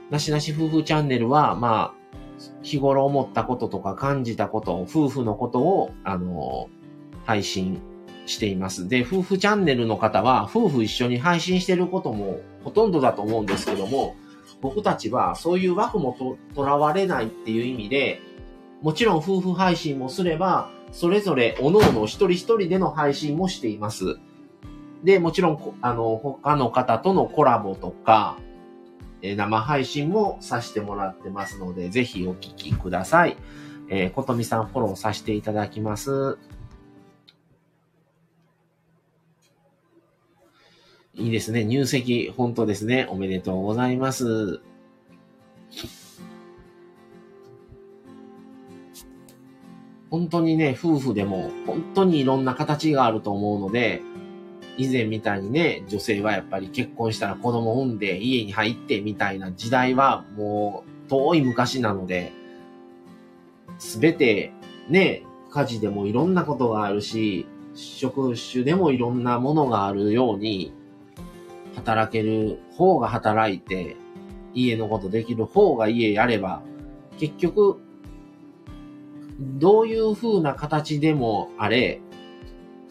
なしなし夫婦チャンネルは、まあ、日頃思ったこととか感じたこと、夫婦のことを、あの、配信しています。で、夫婦チャンネルの方は、夫婦一緒に配信してることもほとんどだと思うんですけども、僕たちはそういう枠もとらわれないっていう意味で、もちろん夫婦配信もすれば、それぞれ各々一人一人での配信もしています。で、もちろん、あの、他の方とのコラボとか、え生配信もさせてもらってますので、ぜひお聞きください。えー、ことみさんフォローさせていただきます。いいですね。入籍、本当ですね。おめでとうございます。本当にね、夫婦でも本当にいろんな形があると思うので、以前みたいにね、女性はやっぱり結婚したら子供を産んで家に入ってみたいな時代はもう遠い昔なので、すべてね、家事でもいろんなことがあるし、職種でもいろんなものがあるように、働ける方が働いて、家のことできる方が家やれば、結局、どういう風な形でもあれ、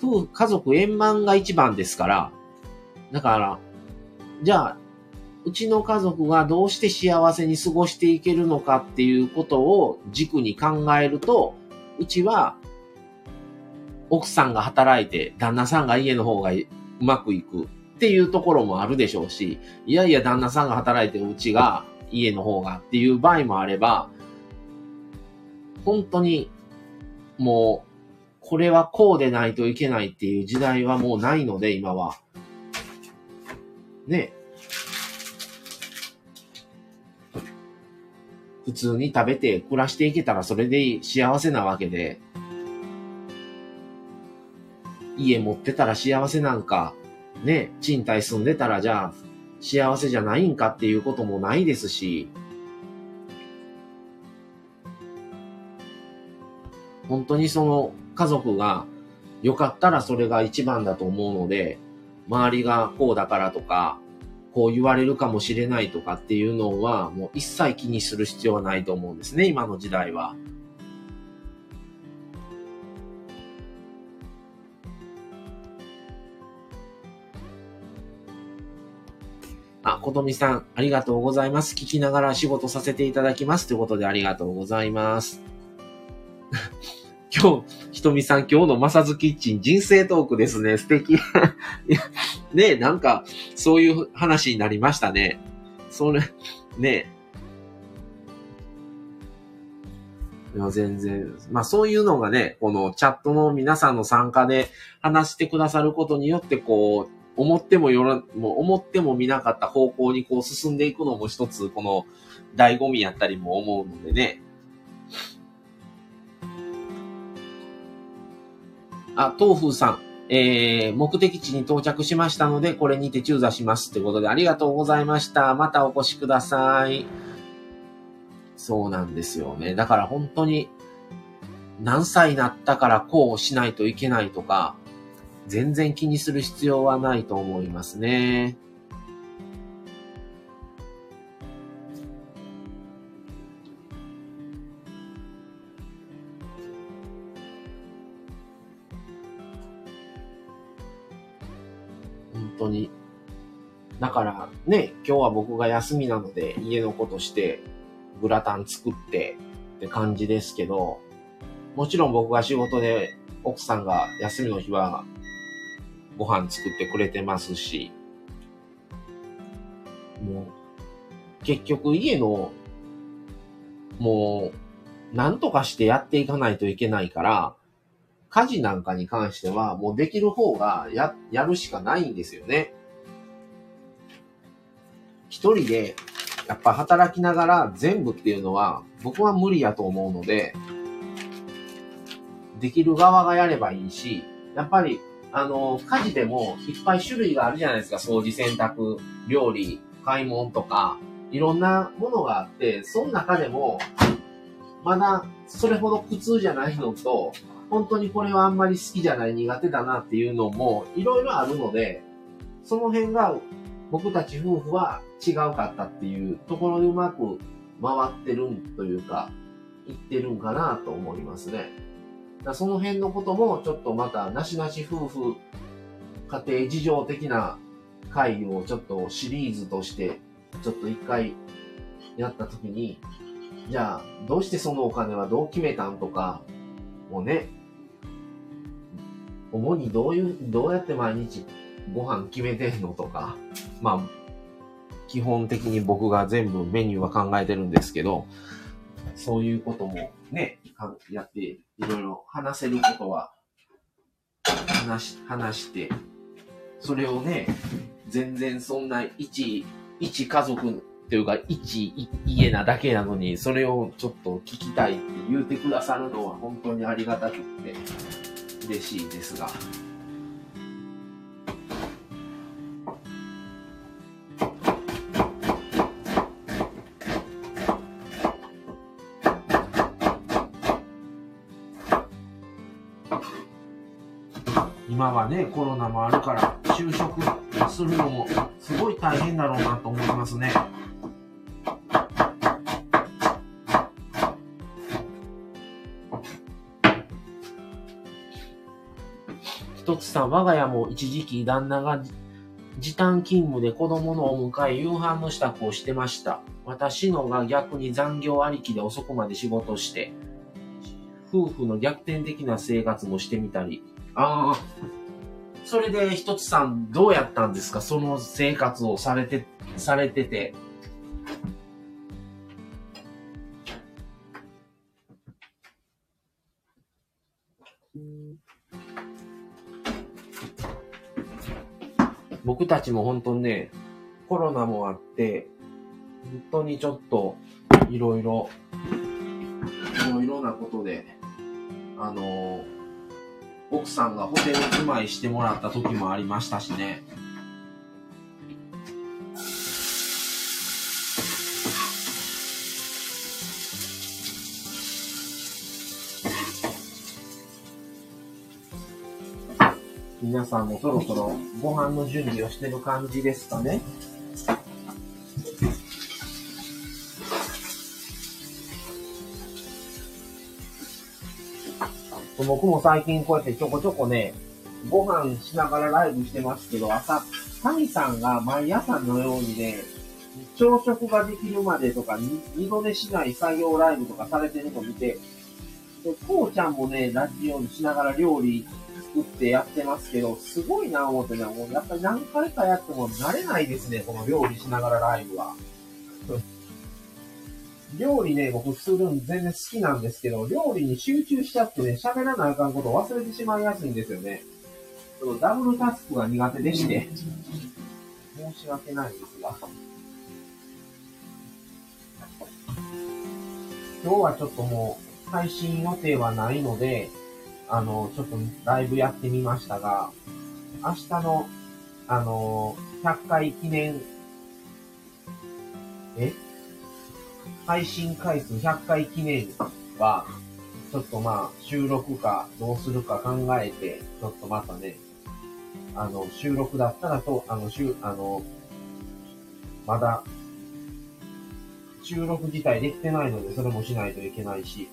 夫婦、家族円満が一番ですから、だから、じゃあ、うちの家族がどうして幸せに過ごしていけるのかっていうことを軸に考えると、うちは、奥さんが働いて、旦那さんが家の方がうまくいく。っていうところもあるでしょうし、いやいや旦那さんが働いてうちが家の方がっていう場合もあれば、本当にもうこれはこうでないといけないっていう時代はもうないので、今は。ね。普通に食べて暮らしていけたらそれで幸せなわけで、家持ってたら幸せなんか、ね、賃貸住んでたらじゃあ幸せじゃないんかっていうこともないですし、本当にその家族が良かったらそれが一番だと思うので、周りがこうだからとか、こう言われるかもしれないとかっていうのは、もう一切気にする必要はないと思うんですね、今の時代は。ことみさん、ありがとうございます。聞きながら仕事させていただきます。ということでありがとうございます。今日、ひとみさん、今日のマサズキッチン人生トークですね。素敵。ねなんか、そういう話になりましたね。それ、ねいや、全然。まあそういうのがね、このチャットの皆さんの参加で話してくださることによって、こう、思ってもよら、もう思っても見なかった方向にこう進んでいくのも一つ、この醍醐味やったりも思うのでね。あ、東風さん。えー、目的地に到着しましたので、これにて中座します。ってことで、ありがとうございました。またお越しください。そうなんですよね。だから本当に、何歳になったからこうしないといけないとか、全然気にする必要はないと思いますね。本当に。だからね、今日は僕が休みなので家のことしてグラタン作ってって感じですけど、もちろん僕が仕事で奥さんが休みの日はご飯作ってくれてますし、もう結局家のもうなんとかしてやっていかないといけないから、家事なんかに関しては、もうできる方がや、やるしかないんですよね。一人で、やっぱ働きながら全部っていうのは、僕は無理やと思うので、できる側がやればいいし、やっぱり、あの、家事でもいっぱい種類があるじゃないですか。掃除、洗濯、料理、買い物とか、いろんなものがあって、その中でも、まだそれほど苦痛じゃないのと、本当にこれはあんまり好きじゃない苦手だなっていうのもいろいろあるので、その辺が僕たち夫婦は違うかったっていうところでうまく回ってるんというか、言ってるんかなと思いますね。だその辺のこともちょっとまたなしなし夫婦家庭事情的な会議をちょっとシリーズとしてちょっと一回やったときに、じゃあどうしてそのお金はどう決めたんとか、もうね、主にどういう、どうやって毎日ご飯決めてんのとか、まあ、基本的に僕が全部メニューは考えてるんですけど、そういうこともね、やって、いろいろ話せることは、話し、話して、それをね、全然そんな一、一家族というか、一家なだけなのに、それをちょっと聞きたいって言うてくださるのは本当にありがたくって、嬉しいですが。今はね、コロナもあるから、就職するのもすごい大変だろうなと思いますね。一つさん、我が家も一時期旦那が時短勤務で子供のお迎え、夕飯の支度をしてました。私のが逆に残業ありきで遅くまで仕事して、夫婦の逆転的な生活もしてみたり、ああ。それで一つさん、どうやったんですか？その生活をされて、されてて。僕たちも本当にね、コロナもあって、本当にちょっと、いろいろ、いろいろなことで、あのー奥さんがホテル住まいしてもらった時もありましたしね。皆さんもそろそろご飯の準備をしてる感じですかね。僕も最近こうやってちょこちょこね、ご飯しながらライブしてますけど、朝、タミさんが毎朝のようにね、朝食ができるまでとか、二度寝しない作業ライブとかされてるのを見て、で、こうちゃんもね、ラジオにしながら料理作ってやってますけど、すごいな思ってね、もうやっぱり何回かやっても慣れないですね、この料理しながらライブは。料理ね、僕するん全然好きなんですけど、料理に集中しちゃってね、喋らなあかんことを忘れてしまいやすいんですよね。そのダブルタスクが苦手でして、申し訳ないんですが。今日はちょっともう配信予定はないので、あの、ちょっとライブやってみましたが、明日の、あの、100回記念、え？配信回数100回記念は、ちょっとまあ、収録かどうするか考えて、ちょっとまたね、あの、収録だったらと、あの、収、あの、まだ、収録自体できてないので、それもしないといけないし、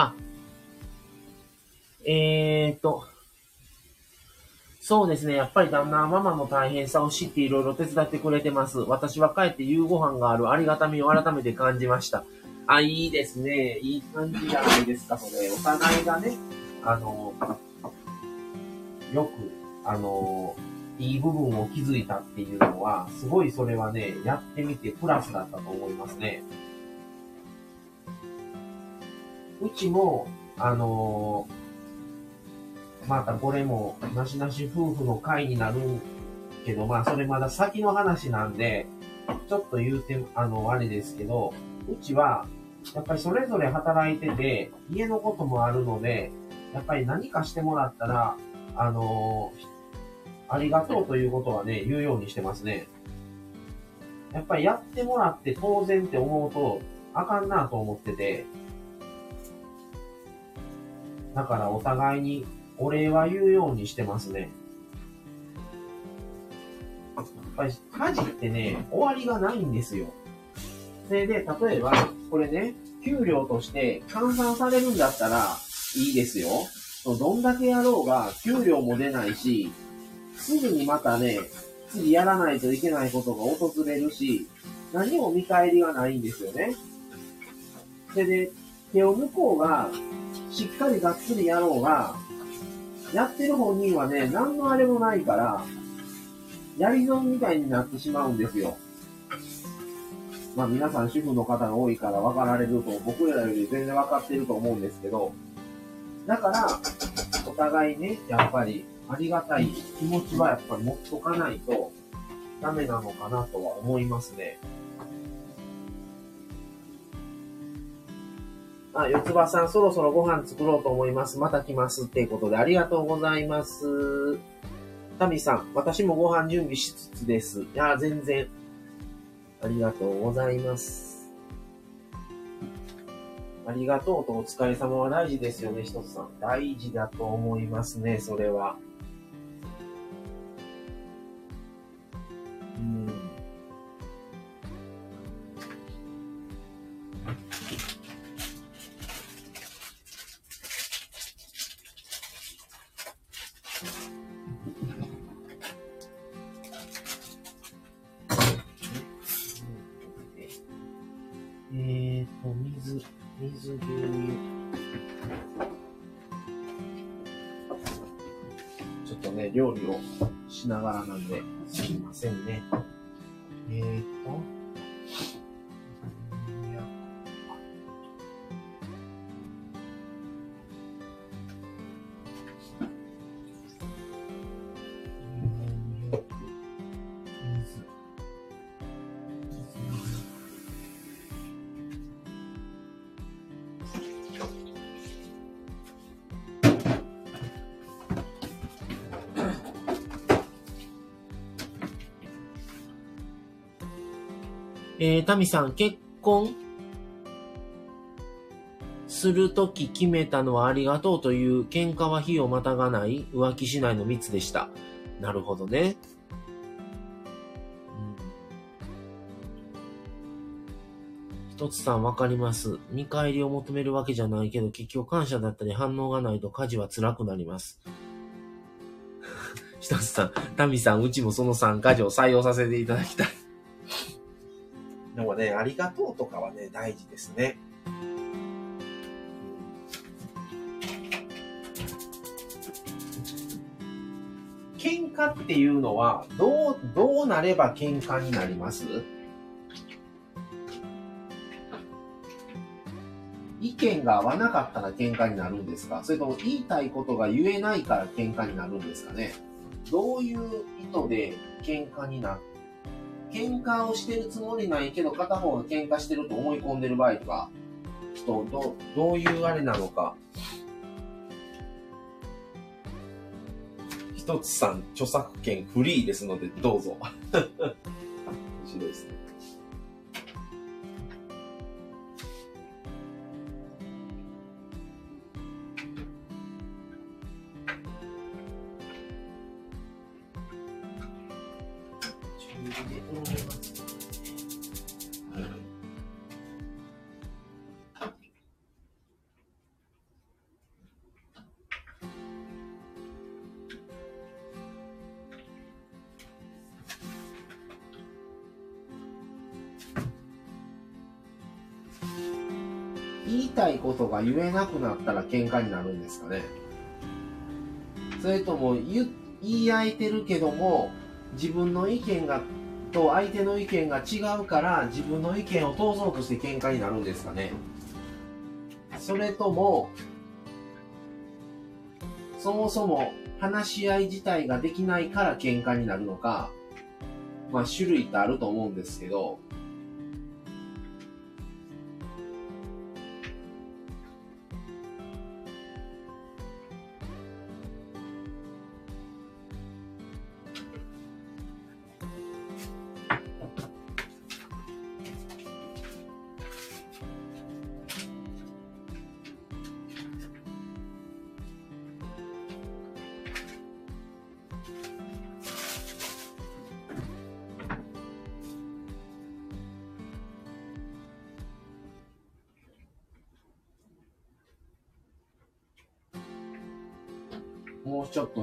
あ、えーとそうですね。やっぱり旦那はママの大変さを知っていろいろ手伝ってくれてます。私は帰って夕ご飯があるありがたみを改めて感じました。あ、いいですね。いい感じじゃないですか、それ。お互いがね、あの、よく、あの、いい部分を気づいたっていうのは、すごいそれはね、やってみてプラスだったと思いますね。うちも、あのー、またこれも、なしなし夫婦の会になるけど、まあそれまだ先の話なんで、ちょっと言うて、あの、あれですけど、うちは、やっぱりそれぞれ働いてて、家のこともあるので、やっぱり何かしてもらったら、あのー、ありがとうということはね、言うようにしてますね。やっぱりやってもらって当然って思うと、あかんなと思ってて、だからお互いにお礼は言うようにしてますね。やっぱり家事ってね、終わりがないんですよ。それで、例えば、これね、給料として換算されるんだったらいいですよ。どんだけやろうが、給料も出ないし、すぐにまたね、次やらないといけないことが訪れるし、何も見返りがないんですよね。それで、手を向こうが、しっかりがっつりやろうが、やってる本人はね、何のあれもないから、やり損みたいになってしまうんですよ。まあ皆さん主婦の方が多いから分かられると、僕らより全然分かってると思うんですけど、だから、お互いね、やっぱりありがたい気持ちはやっぱり持っとかないとダメなのかなとは思いますね。あ、四つ葉さん、そろそろご飯作ろうと思います。また来ます。っていうことで、ありがとうございます。タミさん、私もご飯準備しつつです。いや、全然。ありがとうございます。ありがとうとお疲れ様は大事ですよね、ひとつさん。大事だと思いますね、それは。うん牛乳。ちょっとね、料理をしながらなんで、すいませんね。えー、っと。タミさん、結婚するとき決めたのはありがとうという喧嘩は火をまたがない浮気しないの3つでした。なるほどね。一つさんわかります。見返りを求めるわけじゃないけど、結局感謝だったり反応がないと家事は辛くなります。一つさん、タミさん、うちもその3家事を採用させていただきたい。でもね、ありがとうとかはね、大事ですね。喧嘩っていうのは、どう、どうなれば喧嘩になります？意見が合わなかったら喧嘩になるんですか？それとも言いたいことが言えないから喧嘩になるんですかね？どういう意図で喧嘩になっ喧嘩をしてるつもりないけど、片方が喧嘩してると思い込んでる場合とか、人、ど、どういうあれなのか。一つさん、著作権フリーですので、どうぞ。面白いですね。たいことが言えなくなったら喧嘩になるんですかね。それとも言言い合えてるけども自分の意見がと相手の意見が違うから自分の意見を通そうとして喧嘩になるんですかね。それとも、そもそも話し合い自体ができないから喧嘩になるのか、まあ種類ってあると思うんですけど、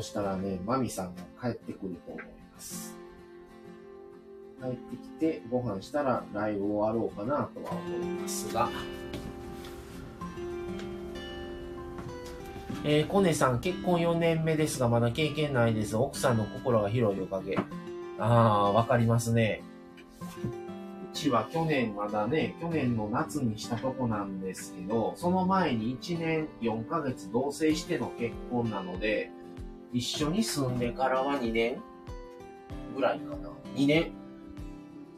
したらね、マミさんが帰ってくると思います。帰ってきてご飯したらライブ終わろうかなとは思いますが。えー、コネさん、結婚4年目ですが、まだ経験ないです。奥さんの心が広いおかげ。ああ、わかりますね。うちは去年まだね、去年の夏にしたとこなんですけど、その前に1年4ヶ月同棲しての結婚なので、一緒に住んでからは2年ぐらいかな。2年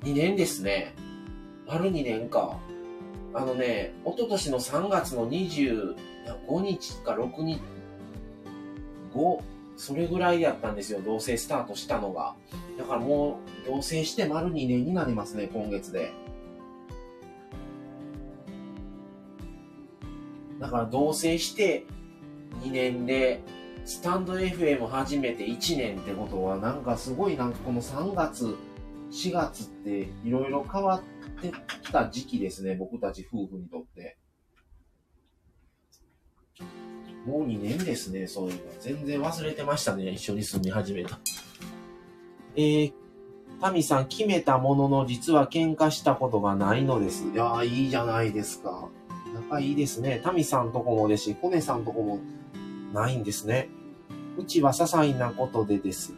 ?2 年ですね。丸2年か。あのね、一昨年の3月の25日か6日、5、それぐらいやったんですよ、同棲スタートしたのが。だからもう、同棲して丸2年になりますね、今月で。だから同棲して2年で、スタンド FM 始めて1年ってことは、なんかすごいなんかこの3月、4月っていろいろ変わってきた時期ですね、僕たち夫婦にとって。もう2年ですね、そういうの。全然忘れてましたね、一緒に住み始めた。えー、タミさん、決めたものの、実は喧嘩したことがないのです。いやー、いいじゃないですか。仲いいですね。タミさんとこもですし、コネさんとこもないんですね。うちは些細なことでです。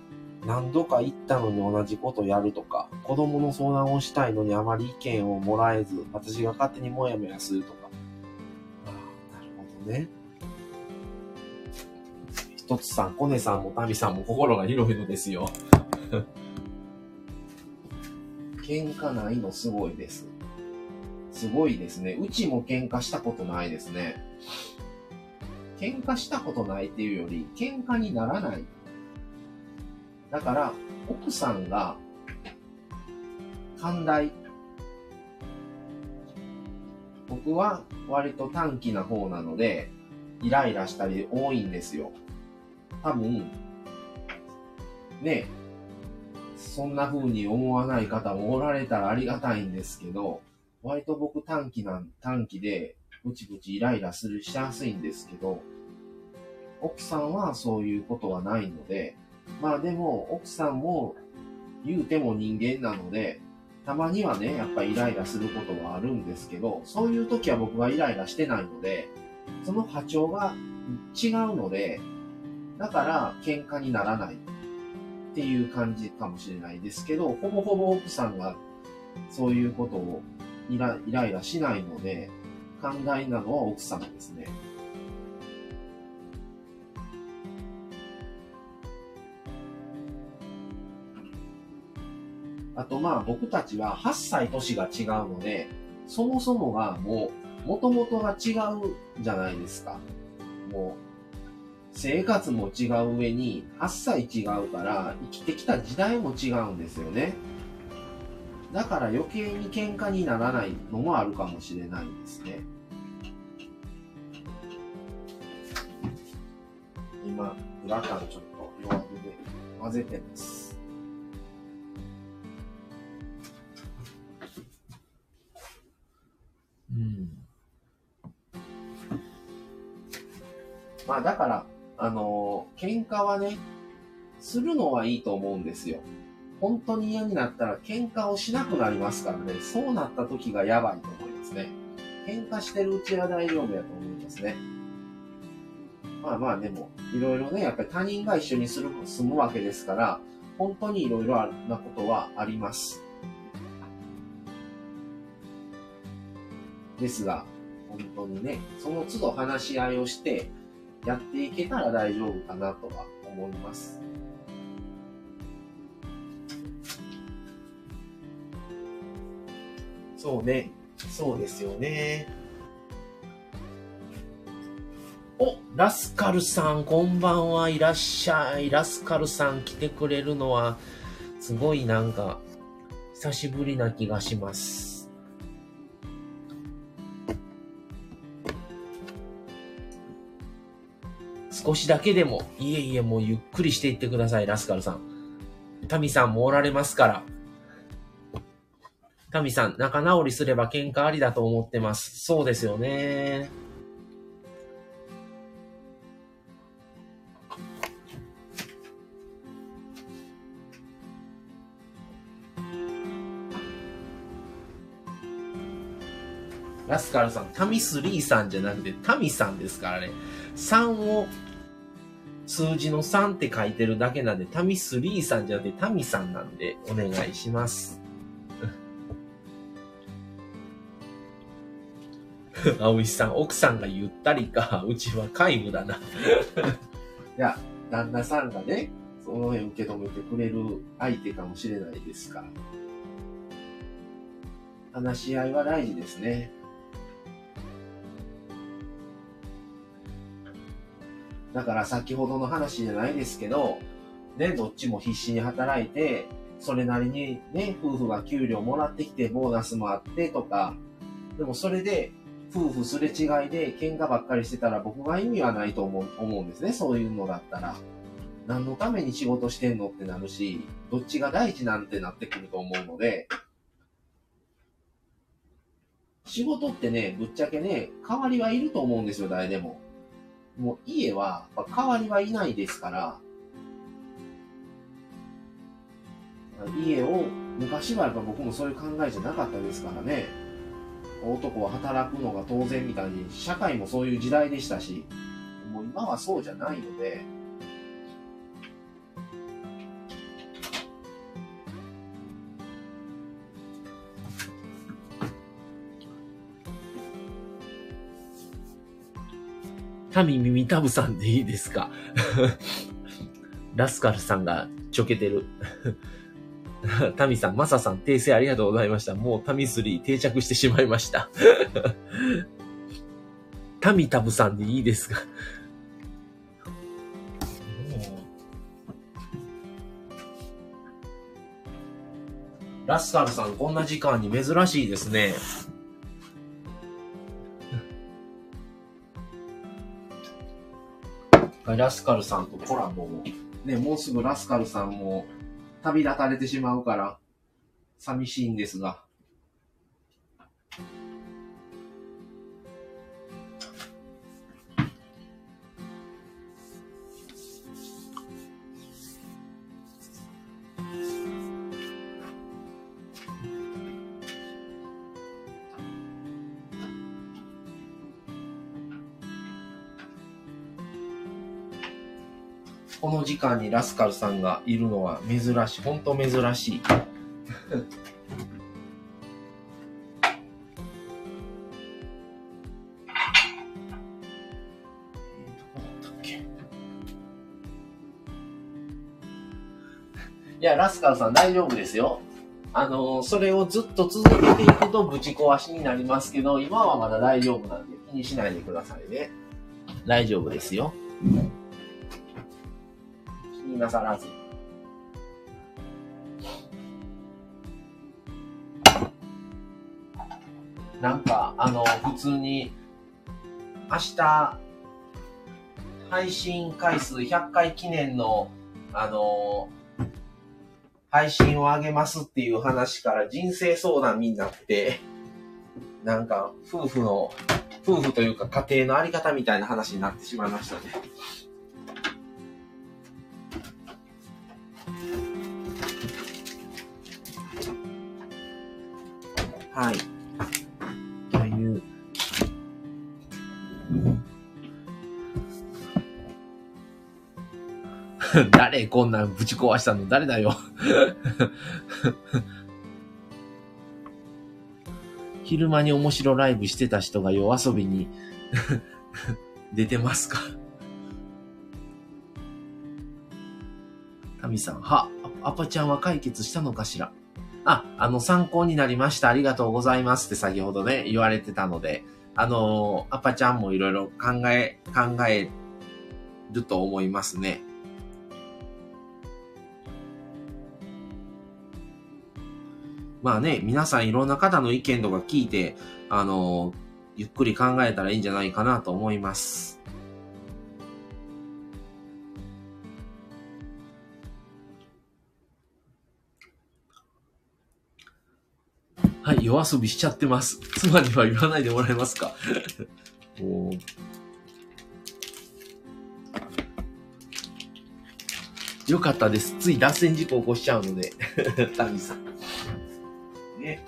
何度か言ったのに同じことやるとか、子供の相談をしたいのにあまり意見をもらえず、私が勝手にもやもやするとか。ああ、なるほどね。一つさん、コネさんもタミさんも心が広いのですよ。喧嘩ないのすごいです。すごいですね。うちも喧嘩したことないですね。喧嘩したことないっていうより、喧嘩にならない。だから、奥さんが、寛大。僕は割と短気な方なので、イライラしたり多いんですよ。多分、ね、そんな風に思わない方もおられたらありがたいんですけど、割と僕短気なん、短気で、ブチブチイライラする、しやすいんですけど、奥さんはそういうことはないので、まあでも、奥さんも言うても人間なので、たまにはね、やっぱイライラすることはあるんですけど、そういう時は僕はイライラしてないので、その波長が違うので、だから喧嘩にならないっていう感じかもしれないですけど、ほぼほぼ奥さんがそういうことをイライラしないので、寛大なのは奥さんですね。あとまあ僕たちは8歳年が違うので、そもそもがもう、もともとが違うじゃないですか。もう、生活も違う上に8歳違うから生きてきた時代も違うんですよね。だから余計に喧嘩にならないのもあるかもしれないですね。今、グラタンちょっと弱火で混ぜてます。うん。まあだから、あのー喧嘩はね、するのはいいと思うんですよ。本当に嫌になったら喧嘩をしなくなりますからね、そうなった時がやばいと思いますね。喧嘩してるうちは大丈夫やと思いますね。まあまあでも、いろいろね、やっぱり他人が一緒にする住むわけですから、本当にいろいろなことはあります。ですが、本当にね、その都度話し合いをして、やっていけたら大丈夫かなとは思います。そうね。そうですよね。お、ラスカルさん、こんばんはいらっしゃい。ラスカルさん来てくれるのは、すごいなんか、久しぶりな気がします。少しだけでも、いえいえ、もうゆっくりしていってください、ラスカルさん。タミさんもおられますから。タミさん、仲直りすれば喧嘩ありだと思ってます。そうですよね。ラスカルさん、タミスリーさんじゃなくてタミさんですからね。3を数字の3って書いてるだけなんで、タミスリーさんじゃなくてタミさんなんでお願いします。青石さん、奥さんがゆったりか、うちは皆無だな。いや、旦那さんがね、その辺受け止めてくれる相手かもしれないですから。話し合いは大事ですね。だから先ほどの話じゃないですけど、ね、どっちも必死に働いて、それなりにね、夫婦が給料もらってきて、ボーナスもあってとか、でもそれで夫婦すれ違いで喧嘩ばっかりしてたら僕が意味はないと思う思うんですね。そういうのだったら。何のために仕事してんのってなるし、どっちが大事なんてなってくると思うので、仕事ってね、ぶっちゃけね、代わりはいると思うんですよ、誰でも。もう家は、代わりはいないですから、家を、昔はやっぱ僕もそういう考えじゃなかったですからね。男は働くのが当然みたいに、社会もそういう時代でしたし、もう今はそうじゃないので、タミミミタブさんでいいですか？ラスカルさんがちょけてる。タミさん、マサさん、訂正ありがとうございました。もうタミ3定着してしまいました。タミタブさんでいいですか？ラスカルさん、こんな時間に珍しいですね。ラスカルさんとコラボも。ね、もうすぐラスカルさんも旅立たれてしまうから、寂しいんですが。この時間にラスカルさんがいるのは珍しい。ほんと珍しい。いや、ラスカルさん大丈夫ですよ。あの、それをずっと続けていくとぶち壊しになりますけど、今はまだ大丈夫なんで気にしないでくださいね。大丈夫ですよ。なさらず。なんか、あの、普通に、明日、配信回数100回記念の、あの、配信を上げますっていう話から人生相談になって、なんか、夫婦の、夫婦というか家庭のあり方みたいな話になってしまいましたね。誰こんなんぶち壊したの？誰だよ？昼間に面白ライブしてた人が夜遊びに 出てますか？タミさん、は、アパちゃんは解決したのかしら？あ、あの、参考になりました。ありがとうございます。って先ほどね、言われてたので、あの、アパちゃんもいろいろ考え、考えると思いますね。まあね、皆さんいろんな方の意見とか聞いて、あの、ゆっくり考えたらいいんじゃないかなと思います。はい、夜遊びしちゃってます。妻には言わないでもらえますか？およかったです。つい脱線事故起こしちゃうので、タミさん。ね。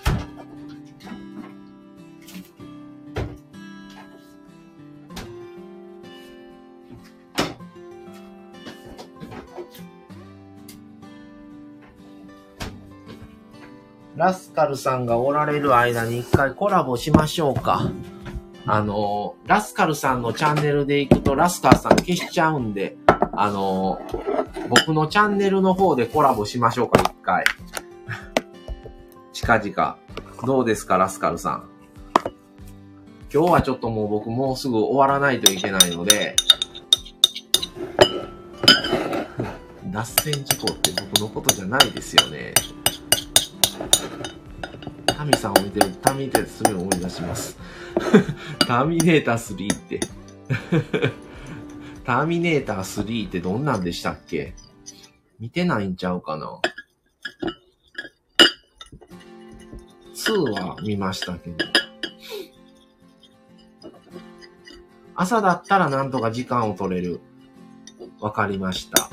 ラスカルさんがおられる間に一回コラボしましょうか。あの、ラスカルさんのチャンネルで行くとラスカルさん消しちゃうんで、あの、僕のチャンネルの方でコラボしましょうか、一回。近々。どうですか、ラスカルさん？今日はちょっともう僕もうすぐ終わらないといけないので、脱線事故って僕のことじゃないですよね。タミさんを見てる、タミネーター3を思い出します。ターミネーター3って。ターミネーター3ってどんなんでしたっけ？見てないんちゃうかな？?2 は見ましたけど。朝だったらなんとか時間を取れる。わかりました。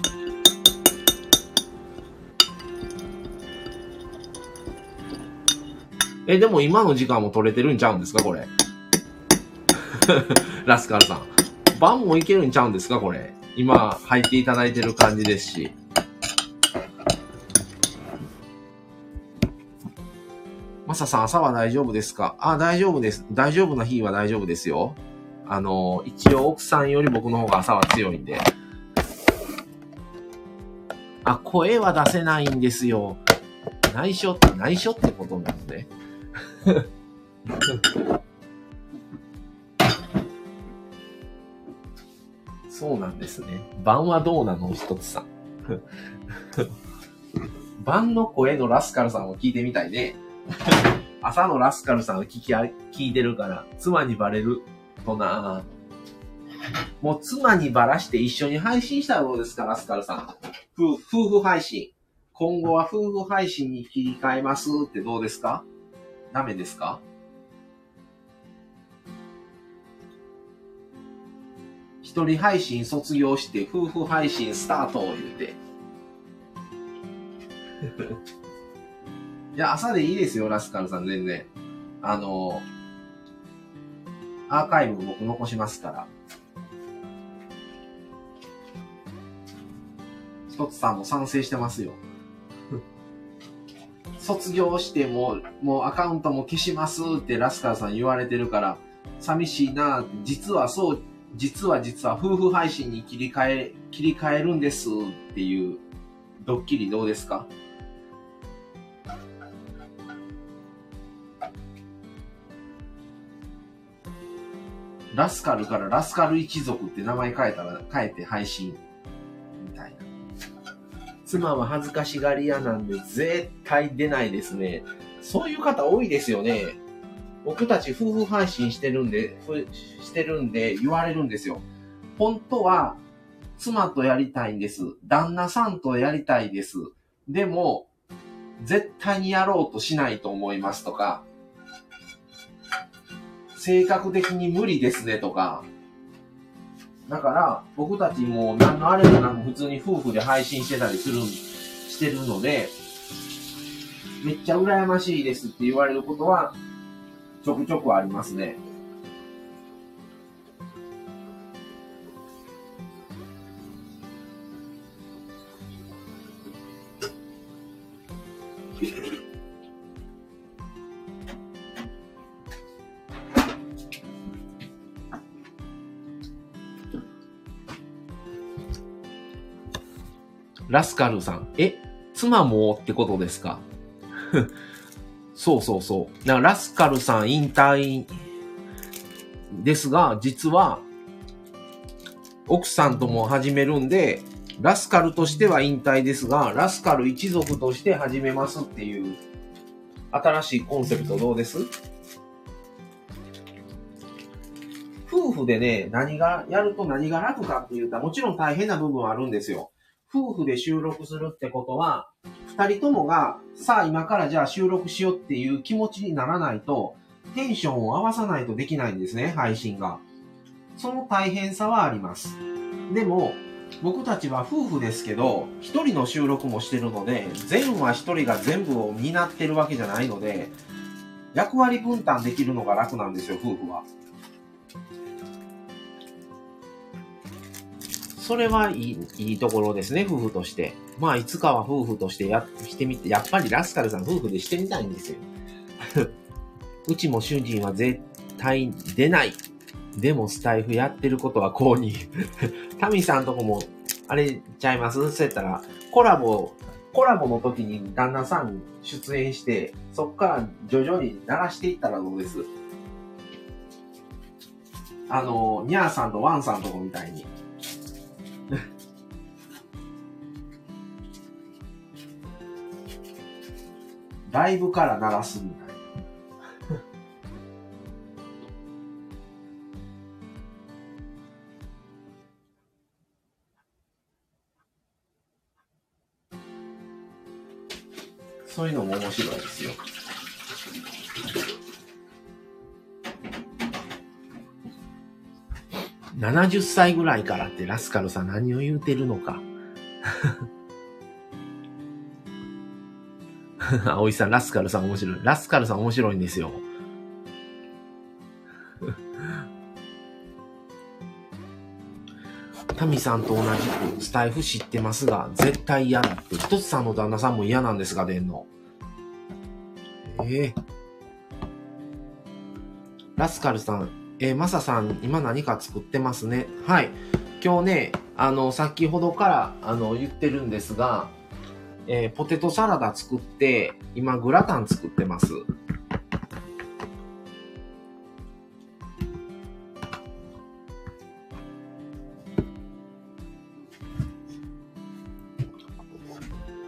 え、でも今の時間も取れてるんちゃうんですかこれ？ラスカルさん。晩もいけるんちゃうんですかこれ？今入っていただいてる感じですし。マサさん、朝は大丈夫ですか？あ、大丈夫です。大丈夫な日は大丈夫ですよ。あの、一応奥さんより僕の方が朝は強いんで。あ、声は出せないんですよ。内緒って、内緒ってことなのね。そうなんですね。晩はどうなの？一つさん。晩の声のラスカルさんを聞いてみたいね。朝のラスカルさん聞き聞いてるから、妻にバレるとなもう妻にバラして一緒に配信したらどうですか、ラスカルさん。夫夫婦配信。今後は夫婦配信に切り替えますってどうですか？ダメですか？一人配信卒業して夫婦配信スタートを言うて。いや、朝でいいですよ、ラスカルさん、全然。あの、アーカイブ僕残しますから。一つさんも賛成してますよ。卒業しても、もうアカウントも消しますってラスカーさん言われてるから、寂しいな実はそう、実は実は夫婦配信に切り替え、切り替えるんですっていうドッキリどうですか？ラスカルからラスカル一族って名前変えたら、変えて配信。妻は恥ずかしがり屋なんで絶対出ないですね。そういう方多いですよね。僕たち夫婦配信してるんで、してるんで言われるんですよ。本当は妻とやりたいんです。旦那さんとやりたいです。でも、絶対にやろうとしないと思いますとか、性格的に無理ですねとか、だから、僕たちも何のあれもなく普通に夫婦で配信してたりする、してるので、めっちゃ羨ましいですって言われることは、ちょくちょくありますね。ラスカルさん。え、妻もってことですか？そうそうそう。だからラスカルさん引退ですが、実は、奥さんとも始めるんで、ラスカルとしては引退ですが、ラスカル一族として始めますっていう、新しいコンセプトどうです？夫婦でね、何が、やると何が楽かって言ったら、もちろん大変な部分はあるんですよ。夫婦で収録するってことは、二人ともが、さあ今からじゃあ収録しようっていう気持ちにならないと、テンションを合わさないとできないんですね、配信が。その大変さはあります。でも、僕たちは夫婦ですけど、一人の収録もしてるので、全は一人が全部を担ってるわけじゃないので、役割分担できるのが楽なんですよ、夫婦は。それはいい、いいところですね、夫婦として。まあ、いつかは夫婦としてやしてみて、やっぱりラスカルさん夫婦でしてみたいんですよ。うちも主人は絶対出ない。でもスタイフやってることはこうに。タミさんとこも、あれちゃいます？そうやったら、コラボ、コラボの時に旦那さん出演して、そっから徐々に鳴らしていったらどうです？あの、ニャーさんとワンさんとこみたいに。ライブから鳴らすみたいな。そういうのも面白いですよ。70歳ぐらいからってラスカルさん何を言うてるのか。葵さん、ラスカルさん面白い。ラスカルさん面白いんですよ。タミさんと同じくスタイフ知ってますが、絶対嫌だって。一つさんの旦那さんも嫌なんですが、出んの。ええー、ラスカルさん、えー、マサさん、今何か作ってますね。はい。今日ね、あの、先ほどから、あの、言ってるんですが、えー、ポテトサラダ作って、今グラタン作ってます。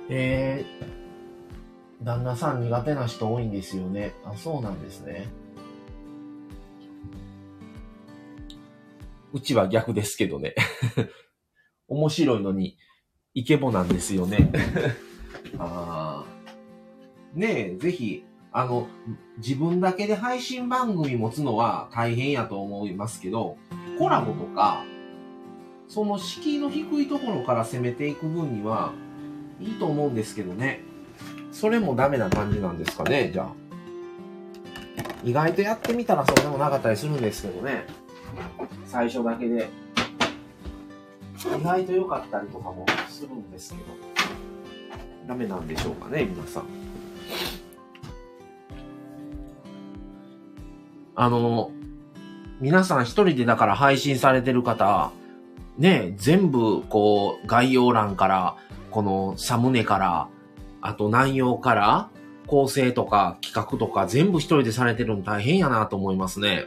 えー、旦那さん苦手な人多いんですよね。あ、そうなんですね。うちは逆ですけどね。面白いのに、イケボなんですよね。あねえ、ぜひ、あの、自分だけで配信番組持つのは大変やと思いますけど、コラボとか、その敷居の低いところから攻めていく分には、いいと思うんですけどね。それもダメな感じなんですかね、じゃあ。意外とやってみたらそうでもなかったりするんですけどね。最初だけで。意外と良かったりとかもするんですけど。ダメなんでしょうかね、皆さん。あの、皆さん一人でだから配信されてる方、ね、全部こう概要欄から、このサムネから、あと内容から、構成とか企画とか全部一人でされてるの大変やなと思いますね。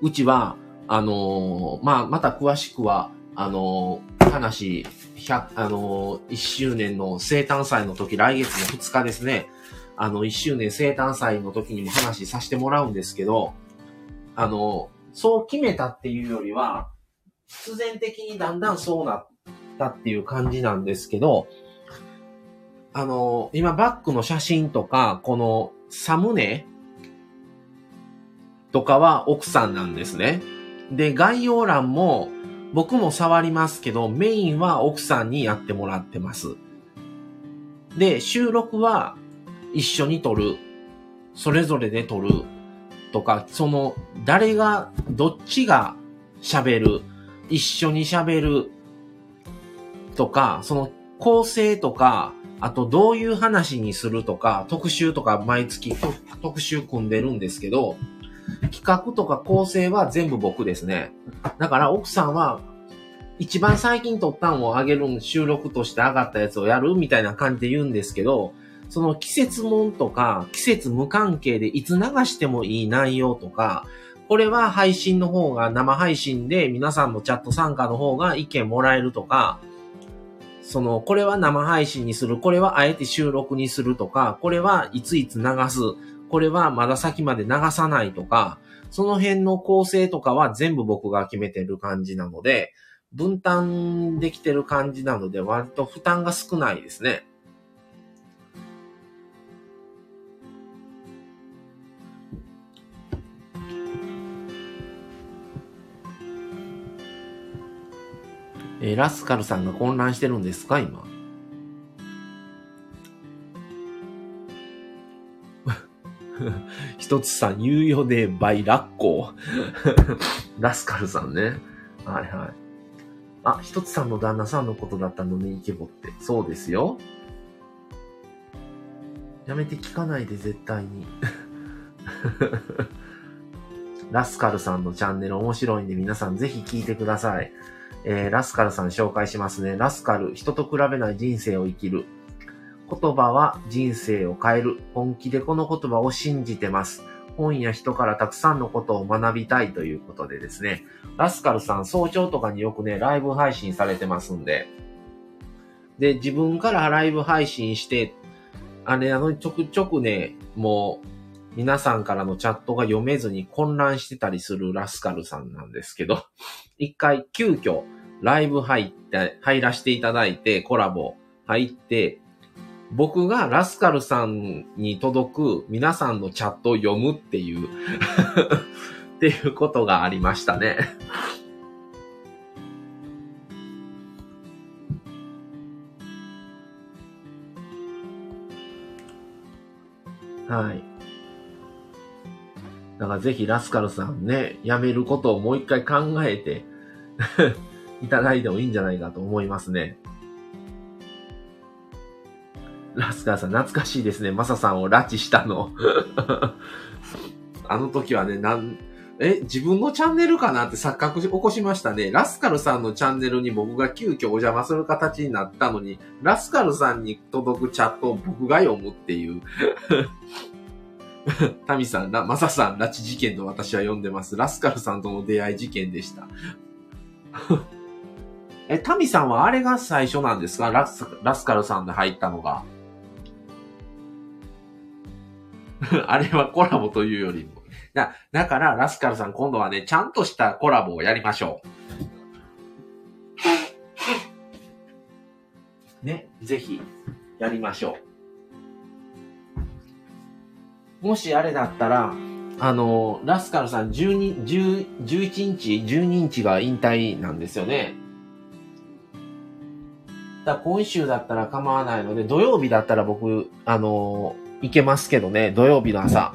うちは、あのー、まあ、また詳しくは、あのー、話、100、あの、1周年の生誕祭の時、来月の2日ですね。あの、1周年生誕祭の時にも話させてもらうんですけど、あの、そう決めたっていうよりは、必然的にだんだんそうなったっていう感じなんですけど、あの、今バックの写真とか、このサムネとかは奥さんなんですね。で、概要欄も僕も触りますけど、メインは奥さんにやってもらってます。で、収録は一緒に撮る。それぞれで撮る。とか、その、誰が、どっちが喋る。一緒に喋る。とか、その構成とか、あとどういう話にするとか、特集とか毎月特集組んでるんですけど、企画とか構成は全部僕ですね。だから奥さんは、一番最近撮ったんを上げる収録として上がったやつをやるみたいな感じで言うんですけど、その季節もんとか、季節無関係でいつ流してもいい内容とか、これは配信の方が、生配信で皆さんのチャット参加の方が意見もらえるとか、その、これは生配信にする、これはあえて収録にするとか、これはいついつ流す、これはまだ先まで流さないとか、その辺の構成とかは全部僕が決めてる感じなので、分担できてる感じなので、割と負担が少ないですね。えー、ラスカルさんが混乱してるんですか今？一つさん、猶予で倍ラッコ。ラスカルさんね。はいはい。あ、一つさんの旦那さんのことだったのね、イケボって。そうですよ。やめて聞かないで、絶対に。ラスカルさんのチャンネル面白いんで皆さんぜひ聞いてください。えー、ラスカルさん紹介しますね。ラスカル、人と比べない人生を生きる。言葉は人生を変える。本気でこの言葉を信じてます。本や人からたくさんのことを学びたいということでですね。ラスカルさん早朝とかによくね、ライブ配信されてますんで。で、自分からライブ配信して、あれ、あの、ちょくちょくね、もう、皆さんからのチャットが読めずに混乱してたりするラスカルさんなんですけど、一回急遽ライブ入って、入らせていただいて、コラボ入って、僕がラスカルさんに届く皆さんのチャットを読むっていう っていうことがありましたねはい。だからぜひラスカルさんね、辞めることをもう一回考えて いただいてもいいんじゃないかと思いますね。ラスカルさん懐かしいですね。マサさんを拉致したの。あの時はね、なん、え、自分のチャンネルかなって錯覚起こしましたね。ラスカルさんのチャンネルに僕が急遽お邪魔する形になったのに、ラスカルさんに届くチャットを僕が読むっていう タミさん、マサさん、拉致事件と私は呼んでます。ラスカルさんとの出会い事件でした。え、タミさんはあれが最初なんですか？ラスラスカルさんで入ったのが。あれはコラボというよりも。だだから、ラスカルさん今度はね、ちゃんとしたコラボをやりましょう。ね、ぜひ、やりましょう。もしあれだったら、あの、ラスカルさん12、10 11日、12日が引退なんですよね。だ今週だったら構わないので、土曜日だったら僕、あの、行けますけどね、土曜日の朝。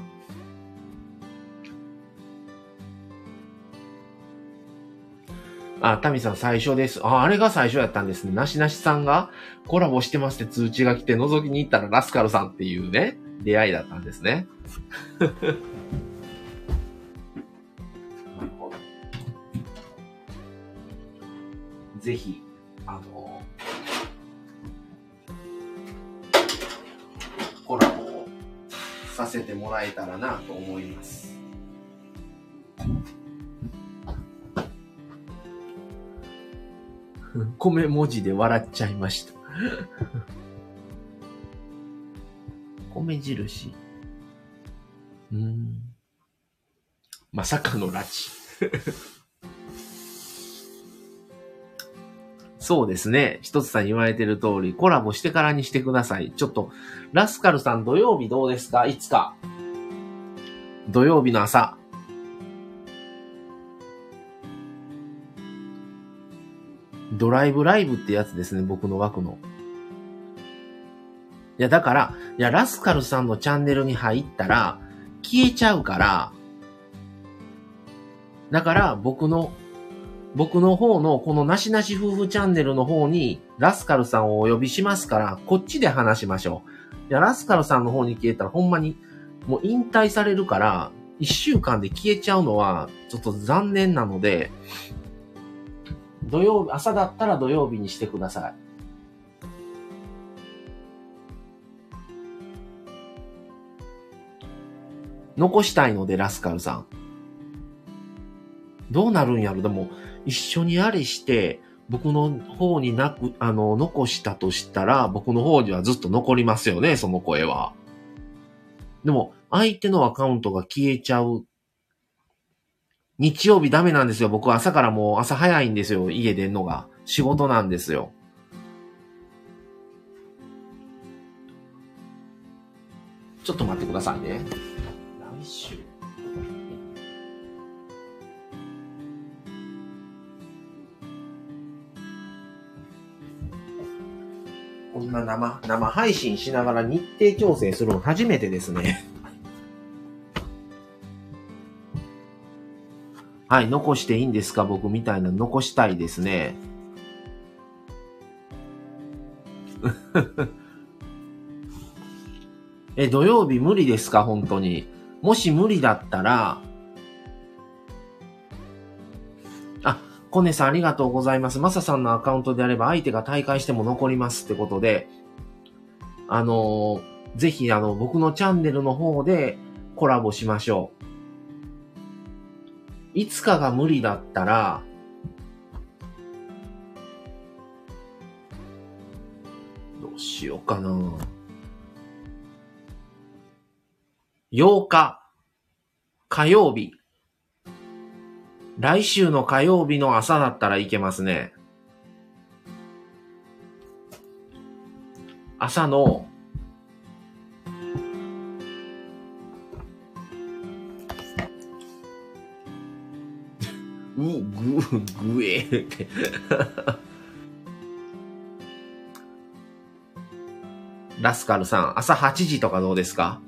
あ、タミさん最初です。あ、あれが最初やったんですね。なしなしさんがコラボしてますって通知が来て覗きに行ったらラスカルさんっていうね、出会いだったんですね。ぜひ、させてもらえたらなと思います。米文字で笑っちゃいました 米印。うん。まさかの拉致。そうですね。一つさん言われてる通り、コラボしてからにしてください。ちょっと、ラスカルさん土曜日どうですか？いつか。土曜日の朝。ドライブライブってやつですね、僕の枠の。いや、だから、いや、ラスカルさんのチャンネルに入ったら、消えちゃうから、だから、僕の、僕の方の、このなしなし夫婦チャンネルの方に、ラスカルさんをお呼びしますから、こっちで話しましょう。いや、ラスカルさんの方に消えたら、ほんまに、もう引退されるから、一週間で消えちゃうのは、ちょっと残念なので、土曜日、朝だったら土曜日にしてください。残したいので、ラスカルさん。どうなるんやろ？でも、一緒にあれして、僕の方になく、あの、残したとしたら、僕の方にはずっと残りますよね、その声は。でも、相手のアカウントが消えちゃう。日曜日ダメなんですよ。僕は朝からもう朝早いんですよ。家出んのが。仕事なんですよ。ちょっと待ってくださいね。来週。こんな生、生配信しながら日程調整するの初めてですね。はい、残していいんですか？僕みたいな残したいですね。え、土曜日無理ですか？本当に。もし無理だったら、コネさんありがとうございます。マサさんのアカウントであれば相手が大会しても残りますってことで、あのー、ぜひあの、僕のチャンネルの方でコラボしましょう。いつかが無理だったら、どうしようかな。8日、火曜日。来週の火曜日の朝だったらいけますね。朝の、う、ぐ、ぐえって。ラスカルさん、朝8時とかどうですか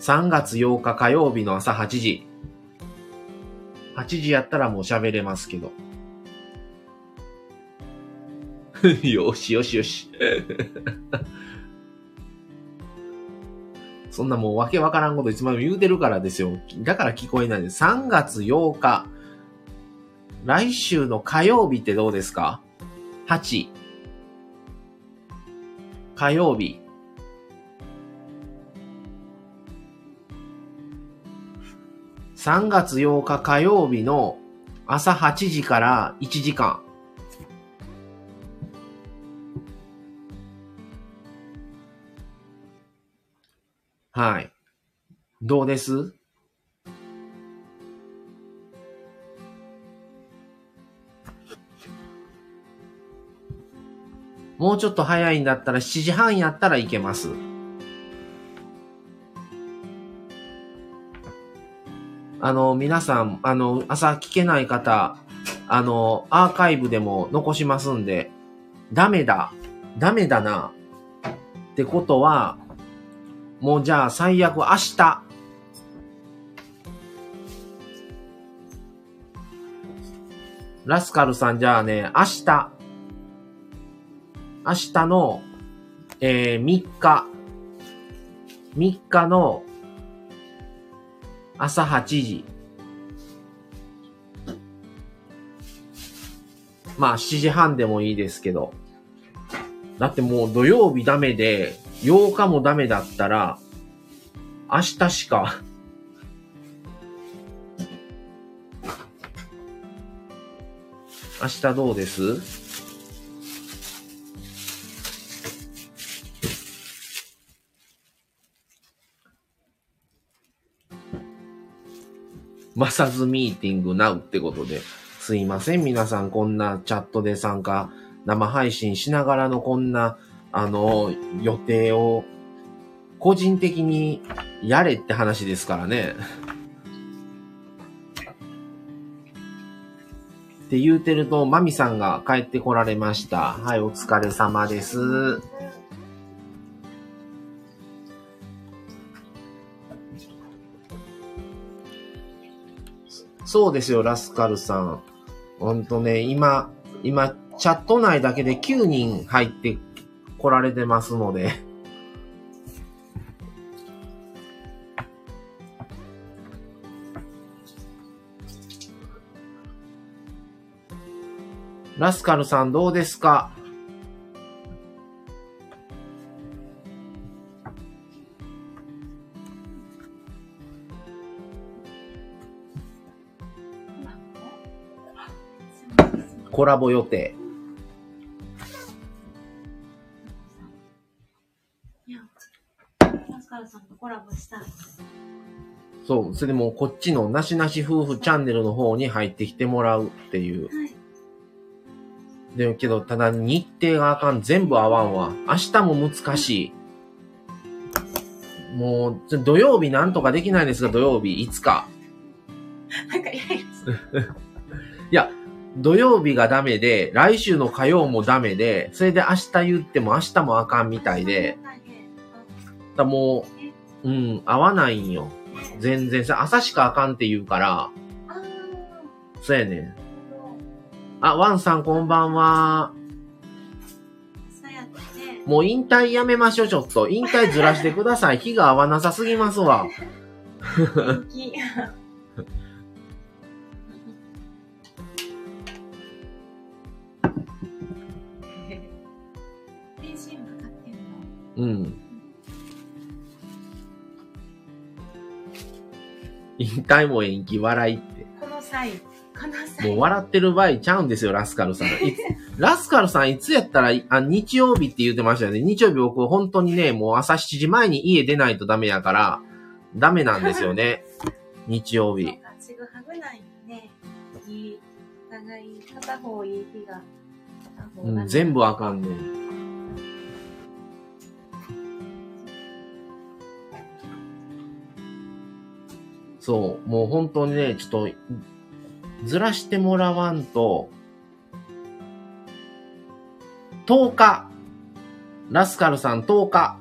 ?3 月8日火曜日の朝8時。8時やったらもう喋れますけど。よしよしよし。そんなもうわけわからんこといつまでも言うてるからですよ。だから聞こえないです。3月8日。来週の火曜日ってどうですか ?8。火曜日。3月8日火曜日の朝8時から1時間。はい。どうです？もうちょっと早いんだったら7時半やったらいけます。あの、皆さん、あの、朝聞けない方、あの、アーカイブでも残しますんで、ダメだ、ダメだな、ってことは、もうじゃあ最悪明日。ラスカルさんじゃあね、明日。明日の、えー、3日。3日の朝8時。まあ7時半でもいいですけど。だってもう土曜日ダメで、8日もダメだったら、明日しか明日どうです？マサズミーティングナウってことで、すいません、皆さんこんなチャットで参加、生配信しながらのこんなあの、予定を個人的にやれって話ですからね。って言うてると、マミさんが帰ってこられました。はい、お疲れ様です。そうですよ、ラスカルさん。ほんとね、今、今、チャット内だけで9人入って来られてますのでラスカルさんどうですか？コラボ予定。そう、それでもうこっちのなしなし夫婦チャンネルの方に入ってきてもらうっていう。はい。でもけど、ただ日程があかん。全部合わんわ。明日も難しい。もう、土曜日なんとかできないですか土曜日、いつか。なんかイライラする。いや、土曜日がダメで、来週の火曜もダメで、それで明日言っても明日もあかんみたいで。だもう、うん、合わないんよ。全然さ、朝しかあかんって言うから、そうやねん。あ、ワンさんこんばんは。もう引退やめましょう、ちょっと。引退ずらしてください。日が合わなさすぎますわ。うん。引退も延期笑いって。この際、この際。もう笑ってる場合ちゃうんですよ、ラスカルさん。ラスカルさんいつやったら、あ、日曜日って言ってましたよね。日曜日僕本当にね、もう朝7時前に家出ないとダメやから、ダメなんですよね。日曜日。そうか、ちぐはぐないね。いい、お互い片方いい日が。うん、が全部あかんねそう、もう本当にね、ちょっと、ずらしてもらわんと、10日、ラスカルさん10日、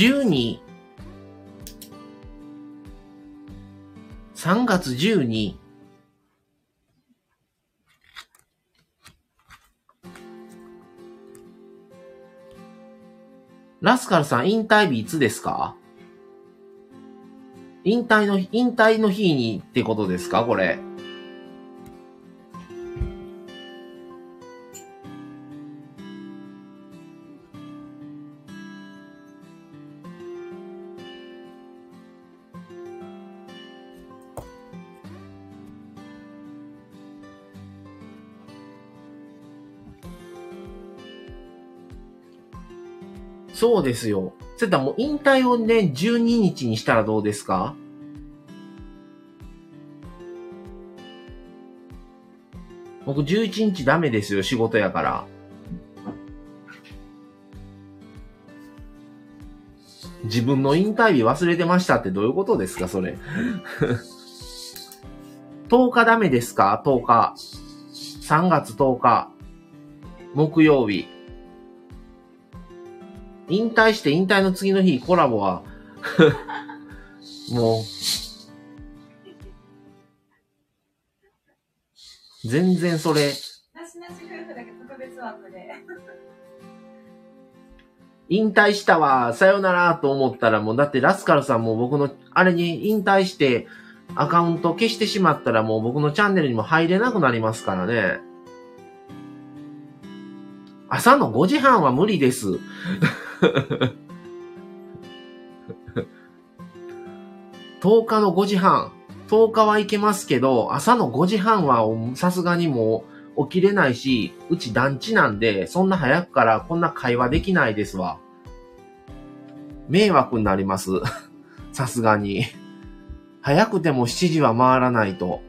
12、3月12、ラスカルさん、引退日いつですか？引退の、引退の日にってことですか？これ。そうですよ。それともう引退をね、12日にしたらどうですか？僕11日ダメですよ、仕事やから。自分の引退日忘れてましたってどういうことですか、それ？10日ダメですか ?10 日。3月10日。木曜日。引退して引退の次の日コラボは、もう、全然それ、なしなし夫婦だけ特別枠で。引退したわ、さよならと思ったらもう、だってラスカルさんも僕の、あれに引退して、アカウント消してしまったらもう僕のチャンネルにも入れなくなりますからね。朝の5時半は無理です。10日の5時半。10日はいけますけど、朝の5時半はさすがにもう起きれないし、うち団地なんで、そんな早くからこんな会話できないですわ。迷惑になります。さすがに。早くても7時は回らないと。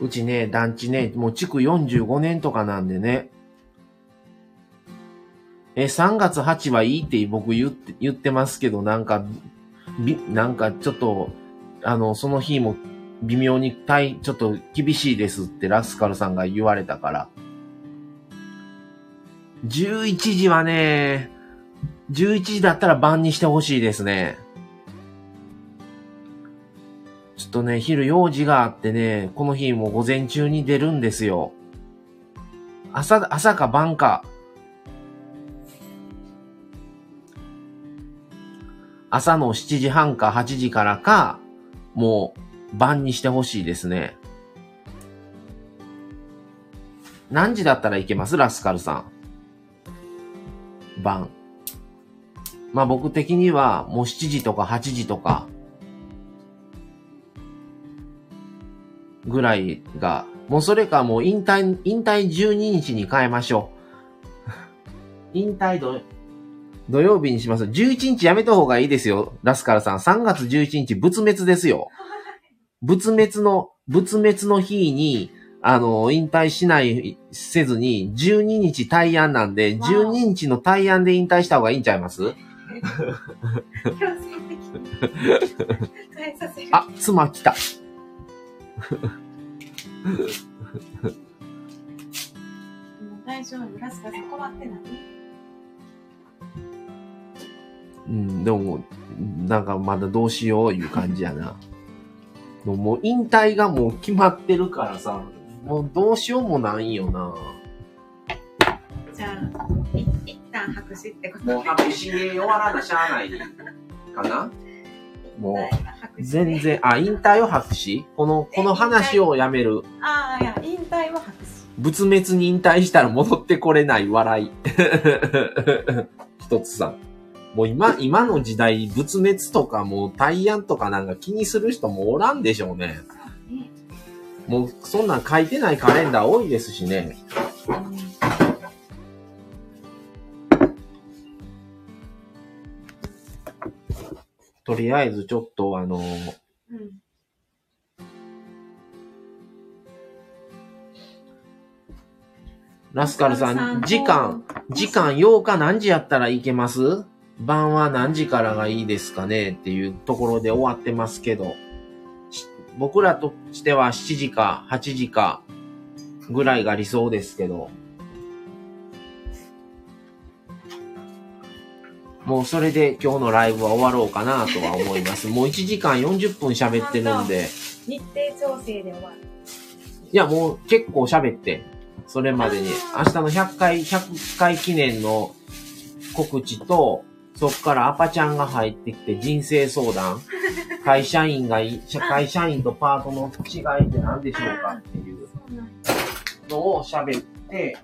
うちね、団地ね、もう築45年とかなんでね。え、3月8はいいって僕言って、言ってますけど、なんか、び、なんかちょっと、あの、その日も微妙に対、ちょっと厳しいですってラスカルさんが言われたから。11時はね、11時だったら晩にしてほしいですね。ちょっとね、昼用事があってね、この日も午前中に出るんですよ。朝、朝か晩か。朝の7時半か8時からか、もう晩にしてほしいですね。何時だったらいけます？ラスカルさん。晩。まあ僕的にはもう7時とか8時とか、ぐらいが、もうそれかもう引退、引退12日に変えましょう。引退土、土曜日にします。11日やめた方がいいですよ。ラスカルさん。3月11日、仏滅ですよ。仏滅の、仏滅の日に、あの、引退しない、せずに、12日対案なんで、12日の対案で引退した方がいいんちゃいます？あ、妻来た。大丈夫ラスカさん困ってないうん、でも、なんかまだどうしよういう感じやな。もう引退がもう決まってるからさ、もうどうしようもないよな。じゃあ、い一旦白紙ってこともう白紙に終わらなしゃあないかなもう、全然、あ、引退を白紙？この、この話をやめる。ああ、いや、引退は白紙。仏滅に引退したら戻ってこれない笑い。一つさん。もう今、今の時代、仏滅とかもう大安とかなんか気にする人もおらんでしょうね。もうそんなん書いてないカレンダー多いですしね。とりあえずちょっとあの、うん、ラスカルさん、時間、時間8日何時やったらいけます？晩は何時からがいいですかね？っていうところで終わってますけど、僕らとしては7時か8時かぐらいが理想ですけど、もうそれで今日のライブは終わろうかなとは思います。もう1時間40分喋ってるんで。日程調整で終わる。いや、もう結構喋って、それまでに。明日の100回、100回記念の告知と、そっからアパちゃんが入ってきて人生相談。会社員がい、会社員とパートの違いって何でしょうかっていうのを喋って、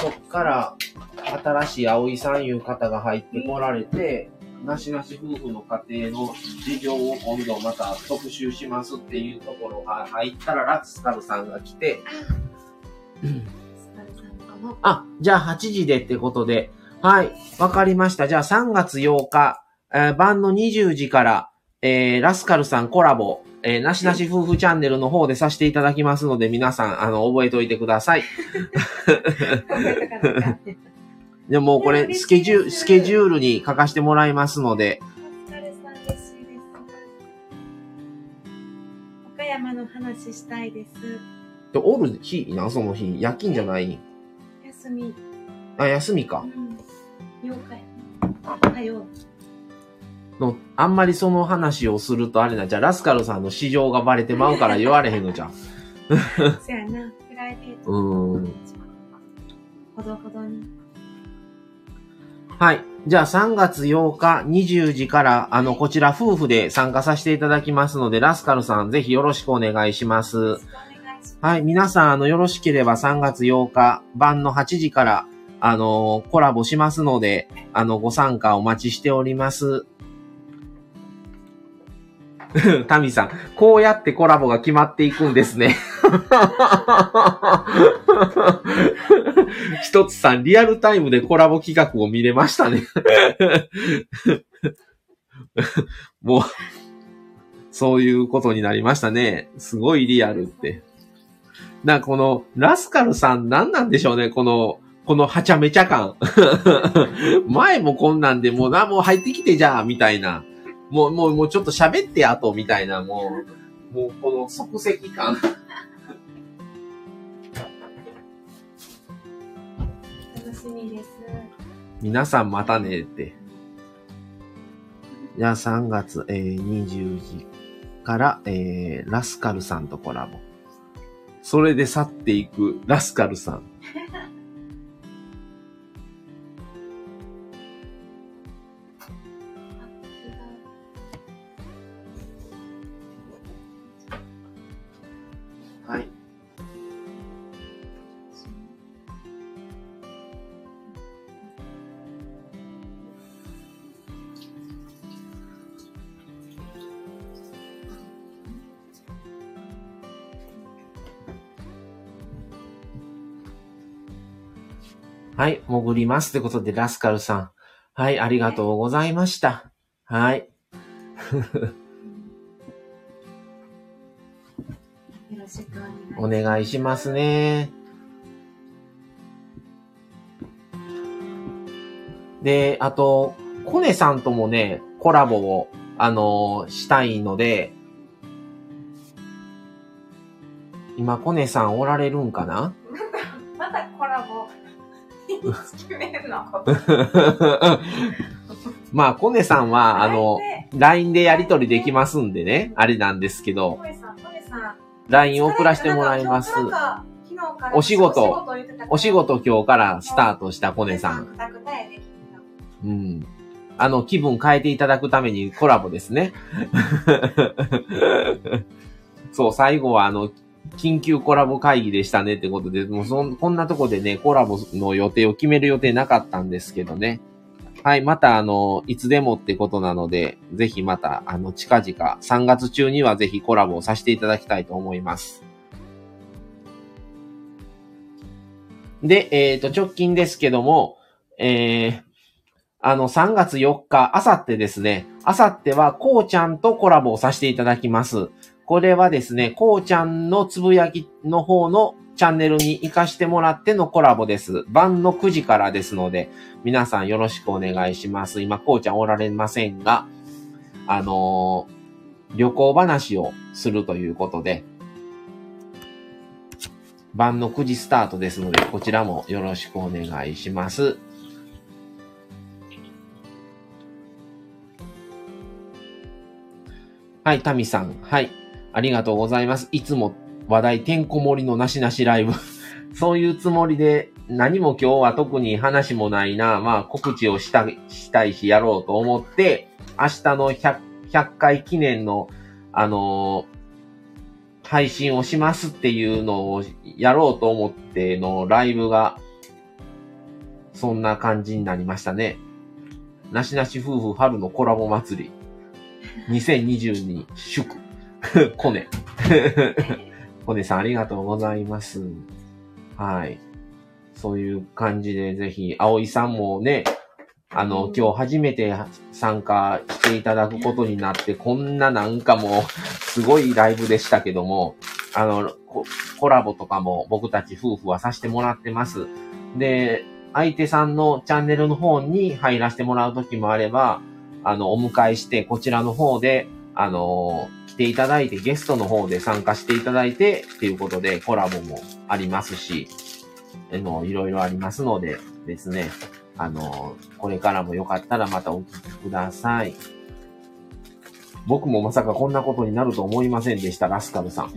そっから新しい葵さんいう方が入ってこられて、なしなし夫婦の家庭の事情を今度また特集しますっていうところが入ったらラスカルさんが来て、あ、じゃあ8時でってことで、はい、わかりました。じゃあ3月8日、えー、晩の20時から、えー、ラスカルさんコラボ、えー、なしなし夫婦チャンネルの方でさせていただきますので、皆さん、あの、覚えておいてください。でもこれ、スケジュール、スケジュールに書かせてもらいますので。お疲れさん嬉しいです。岡山の話したいです。で、おる日な、その日。夜勤じゃない？休み。あ、休みか。うん。8日や。はよの、あんまりその話をするとあれな、じゃあラスカルさんの市場がバレてまうから言われへんのじゃん。そやな、プライベート。うん。ほどほどに。はい。じゃあ3月8日20時から、あの、こちら夫婦で参加させていただきますので、ラスカルさんぜひよろしくお願いします。はい。皆さん、あの、よろしければ3月8日晩の8時から、あの、コラボしますので、あの、ご参加お待ちしております。タミさん、こうやってコラボが決まっていくんですね。一つさん、リアルタイムでコラボ企画を見れましたね。もう、そういうことになりましたね。すごいリアルって。な、この、ラスカルさん何なんでしょうね、この、このはちゃめちゃ感。前もこんなんで、もうな、もう入ってきてじゃあ、みたいな。もう、もう、もうちょっと喋ってあと、みたいな、もう、もうこの即席感。楽しみです。皆さんまたねって。じゃあ3月、えー、20時から、えー、ラスカルさんとコラボ。それで去っていくラスカルさん。はい、潜ります。ってことで、ラスカルさん。はい、ありがとうございました。はい。よろしくおお願いします。ね。で、あと、コネさんともね、コラボを、あのーしたいので、今、コネさんおられるんかな？まだコラボ、まあ、コネさんは、あの、LINE でやり取りできますんでね、あれなんですけどコ、ネさん、コネさん。LINE 送らせてもらいます。お仕事お仕事今日からスタートしたコネさん。うん。あの、気分変えていただくためにコラボですね。そう、最後はあの、緊急コラボ会議でしたねってことで、もうそん、こんなとこでね、コラボの予定を決める予定なかったんですけどね。はい、またあの、いつでもってことなので、ぜひまた、あの、近々、3月中にはぜひコラボをさせていただきたいと思います。で、えっ、と、直近ですけども、えー、あの、3月4日、あさってですね、あさっては、こうちゃんとコラボをさせていただきます。これはですね、こうちゃんのつぶやきの方のチャンネルに行かしてもらってのコラボです。晩の9時からですので、皆さんよろしくお願いします。今、こうちゃんおられませんが、あのー旅行話をするということで、晩の9時スタートですので、こちらもよろしくお願いします。はい、タミさん。はい。ありがとうございます。いつも話題てんこ盛りのなしなしライブ。そういうつもりで、何も今日は特に話もないな。まあ、告知をした、したいし、やろうと思って、明日の 100, 100回記念の、あのー配信をしますっていうのをやろうと思ってのライブが、そんな感じになりましたね。なしなし夫婦春のコラボ祭り。2022祝。コネ。コネさんありがとうございます。はい。そういう感じでぜひ、葵さんもね、あの、今日初めて参加していただくことになって、こんななんかもう、すごいライブでしたけども、あの、ココラボとかも僕たち夫婦はさせてもらってます。で、相手さんのチャンネルの方に入らせてもらう時もあれば、あの、お迎えして、こちらの方で、あの、来ていただいて、ゲストの方で参加していただいて、っていうことで、コラボもありますし、あの、いろいろありますのでですね、あの、これからもよかったらまたお聞きください。僕もまさかこんなことになると思いませんでした、ラスカルさん。はい、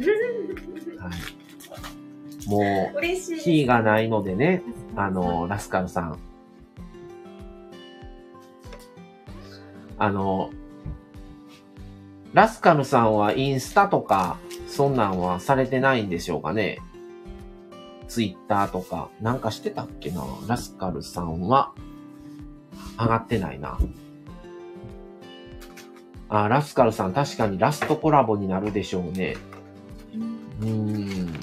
もう。キーがないのでね、あの、ラスカルさん。あの、ラスカルさんはインスタとか、そんなんはされてないんでしょうかねツイッターとか、なんかしてたっけなラスカルさんは、上がってないな。あ、ラスカルさん、確かにラストコラボになるでしょうね。うんうーん。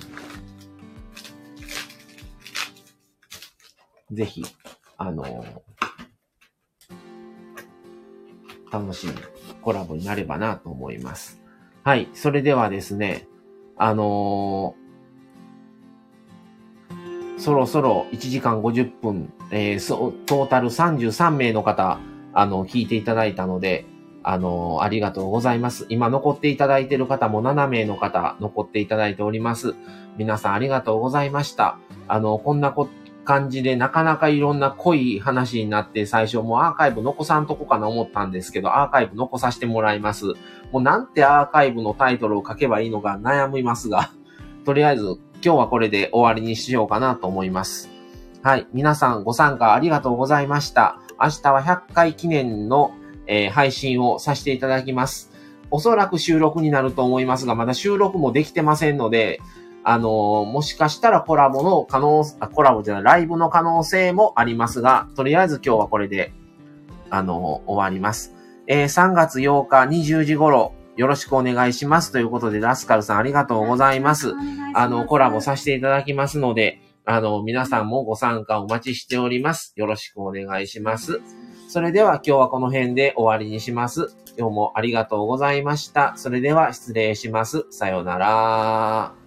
ぜひ、あの楽しいコラボになればなと思います。はい。それではですね、あのーそろそろ1時間50分、えーそ、トータル33名の方、あの、聞いていただいたので、あの、ありがとうございます。今残っていただいている方も7名の方残っていただいております。皆さんありがとうございました。あの、こんなこ感じでなかなかいろんな濃い話になって最初もうアーカイブ残さんとこかな思ったんですけど、アーカイブ残させてもらいます。もうなんてアーカイブのタイトルを書けばいいのか悩みますが、とりあえず今日はこれで終わりにしようかなと思います。はい。皆さんご参加ありがとうございました。明日は100回記念のえー配信をさせていただきます。おそらく収録になると思いますが、まだ収録もできてませんので、あのーもしかしたらコラボの可能、あコラボじゃない、ライブの可能性もありますが、とりあえず今日はこれで、あのー終わります。えー3月8日20時頃、よろしくお願いします。ということで、ラスカルさんありがとうございます。あの、コラボさせていただきますので、あの、皆さんもご参加お待ちしております。よろしくお願いします。それでは今日はこの辺で終わりにします。今日もありがとうございました。それでは失礼します。さようなら。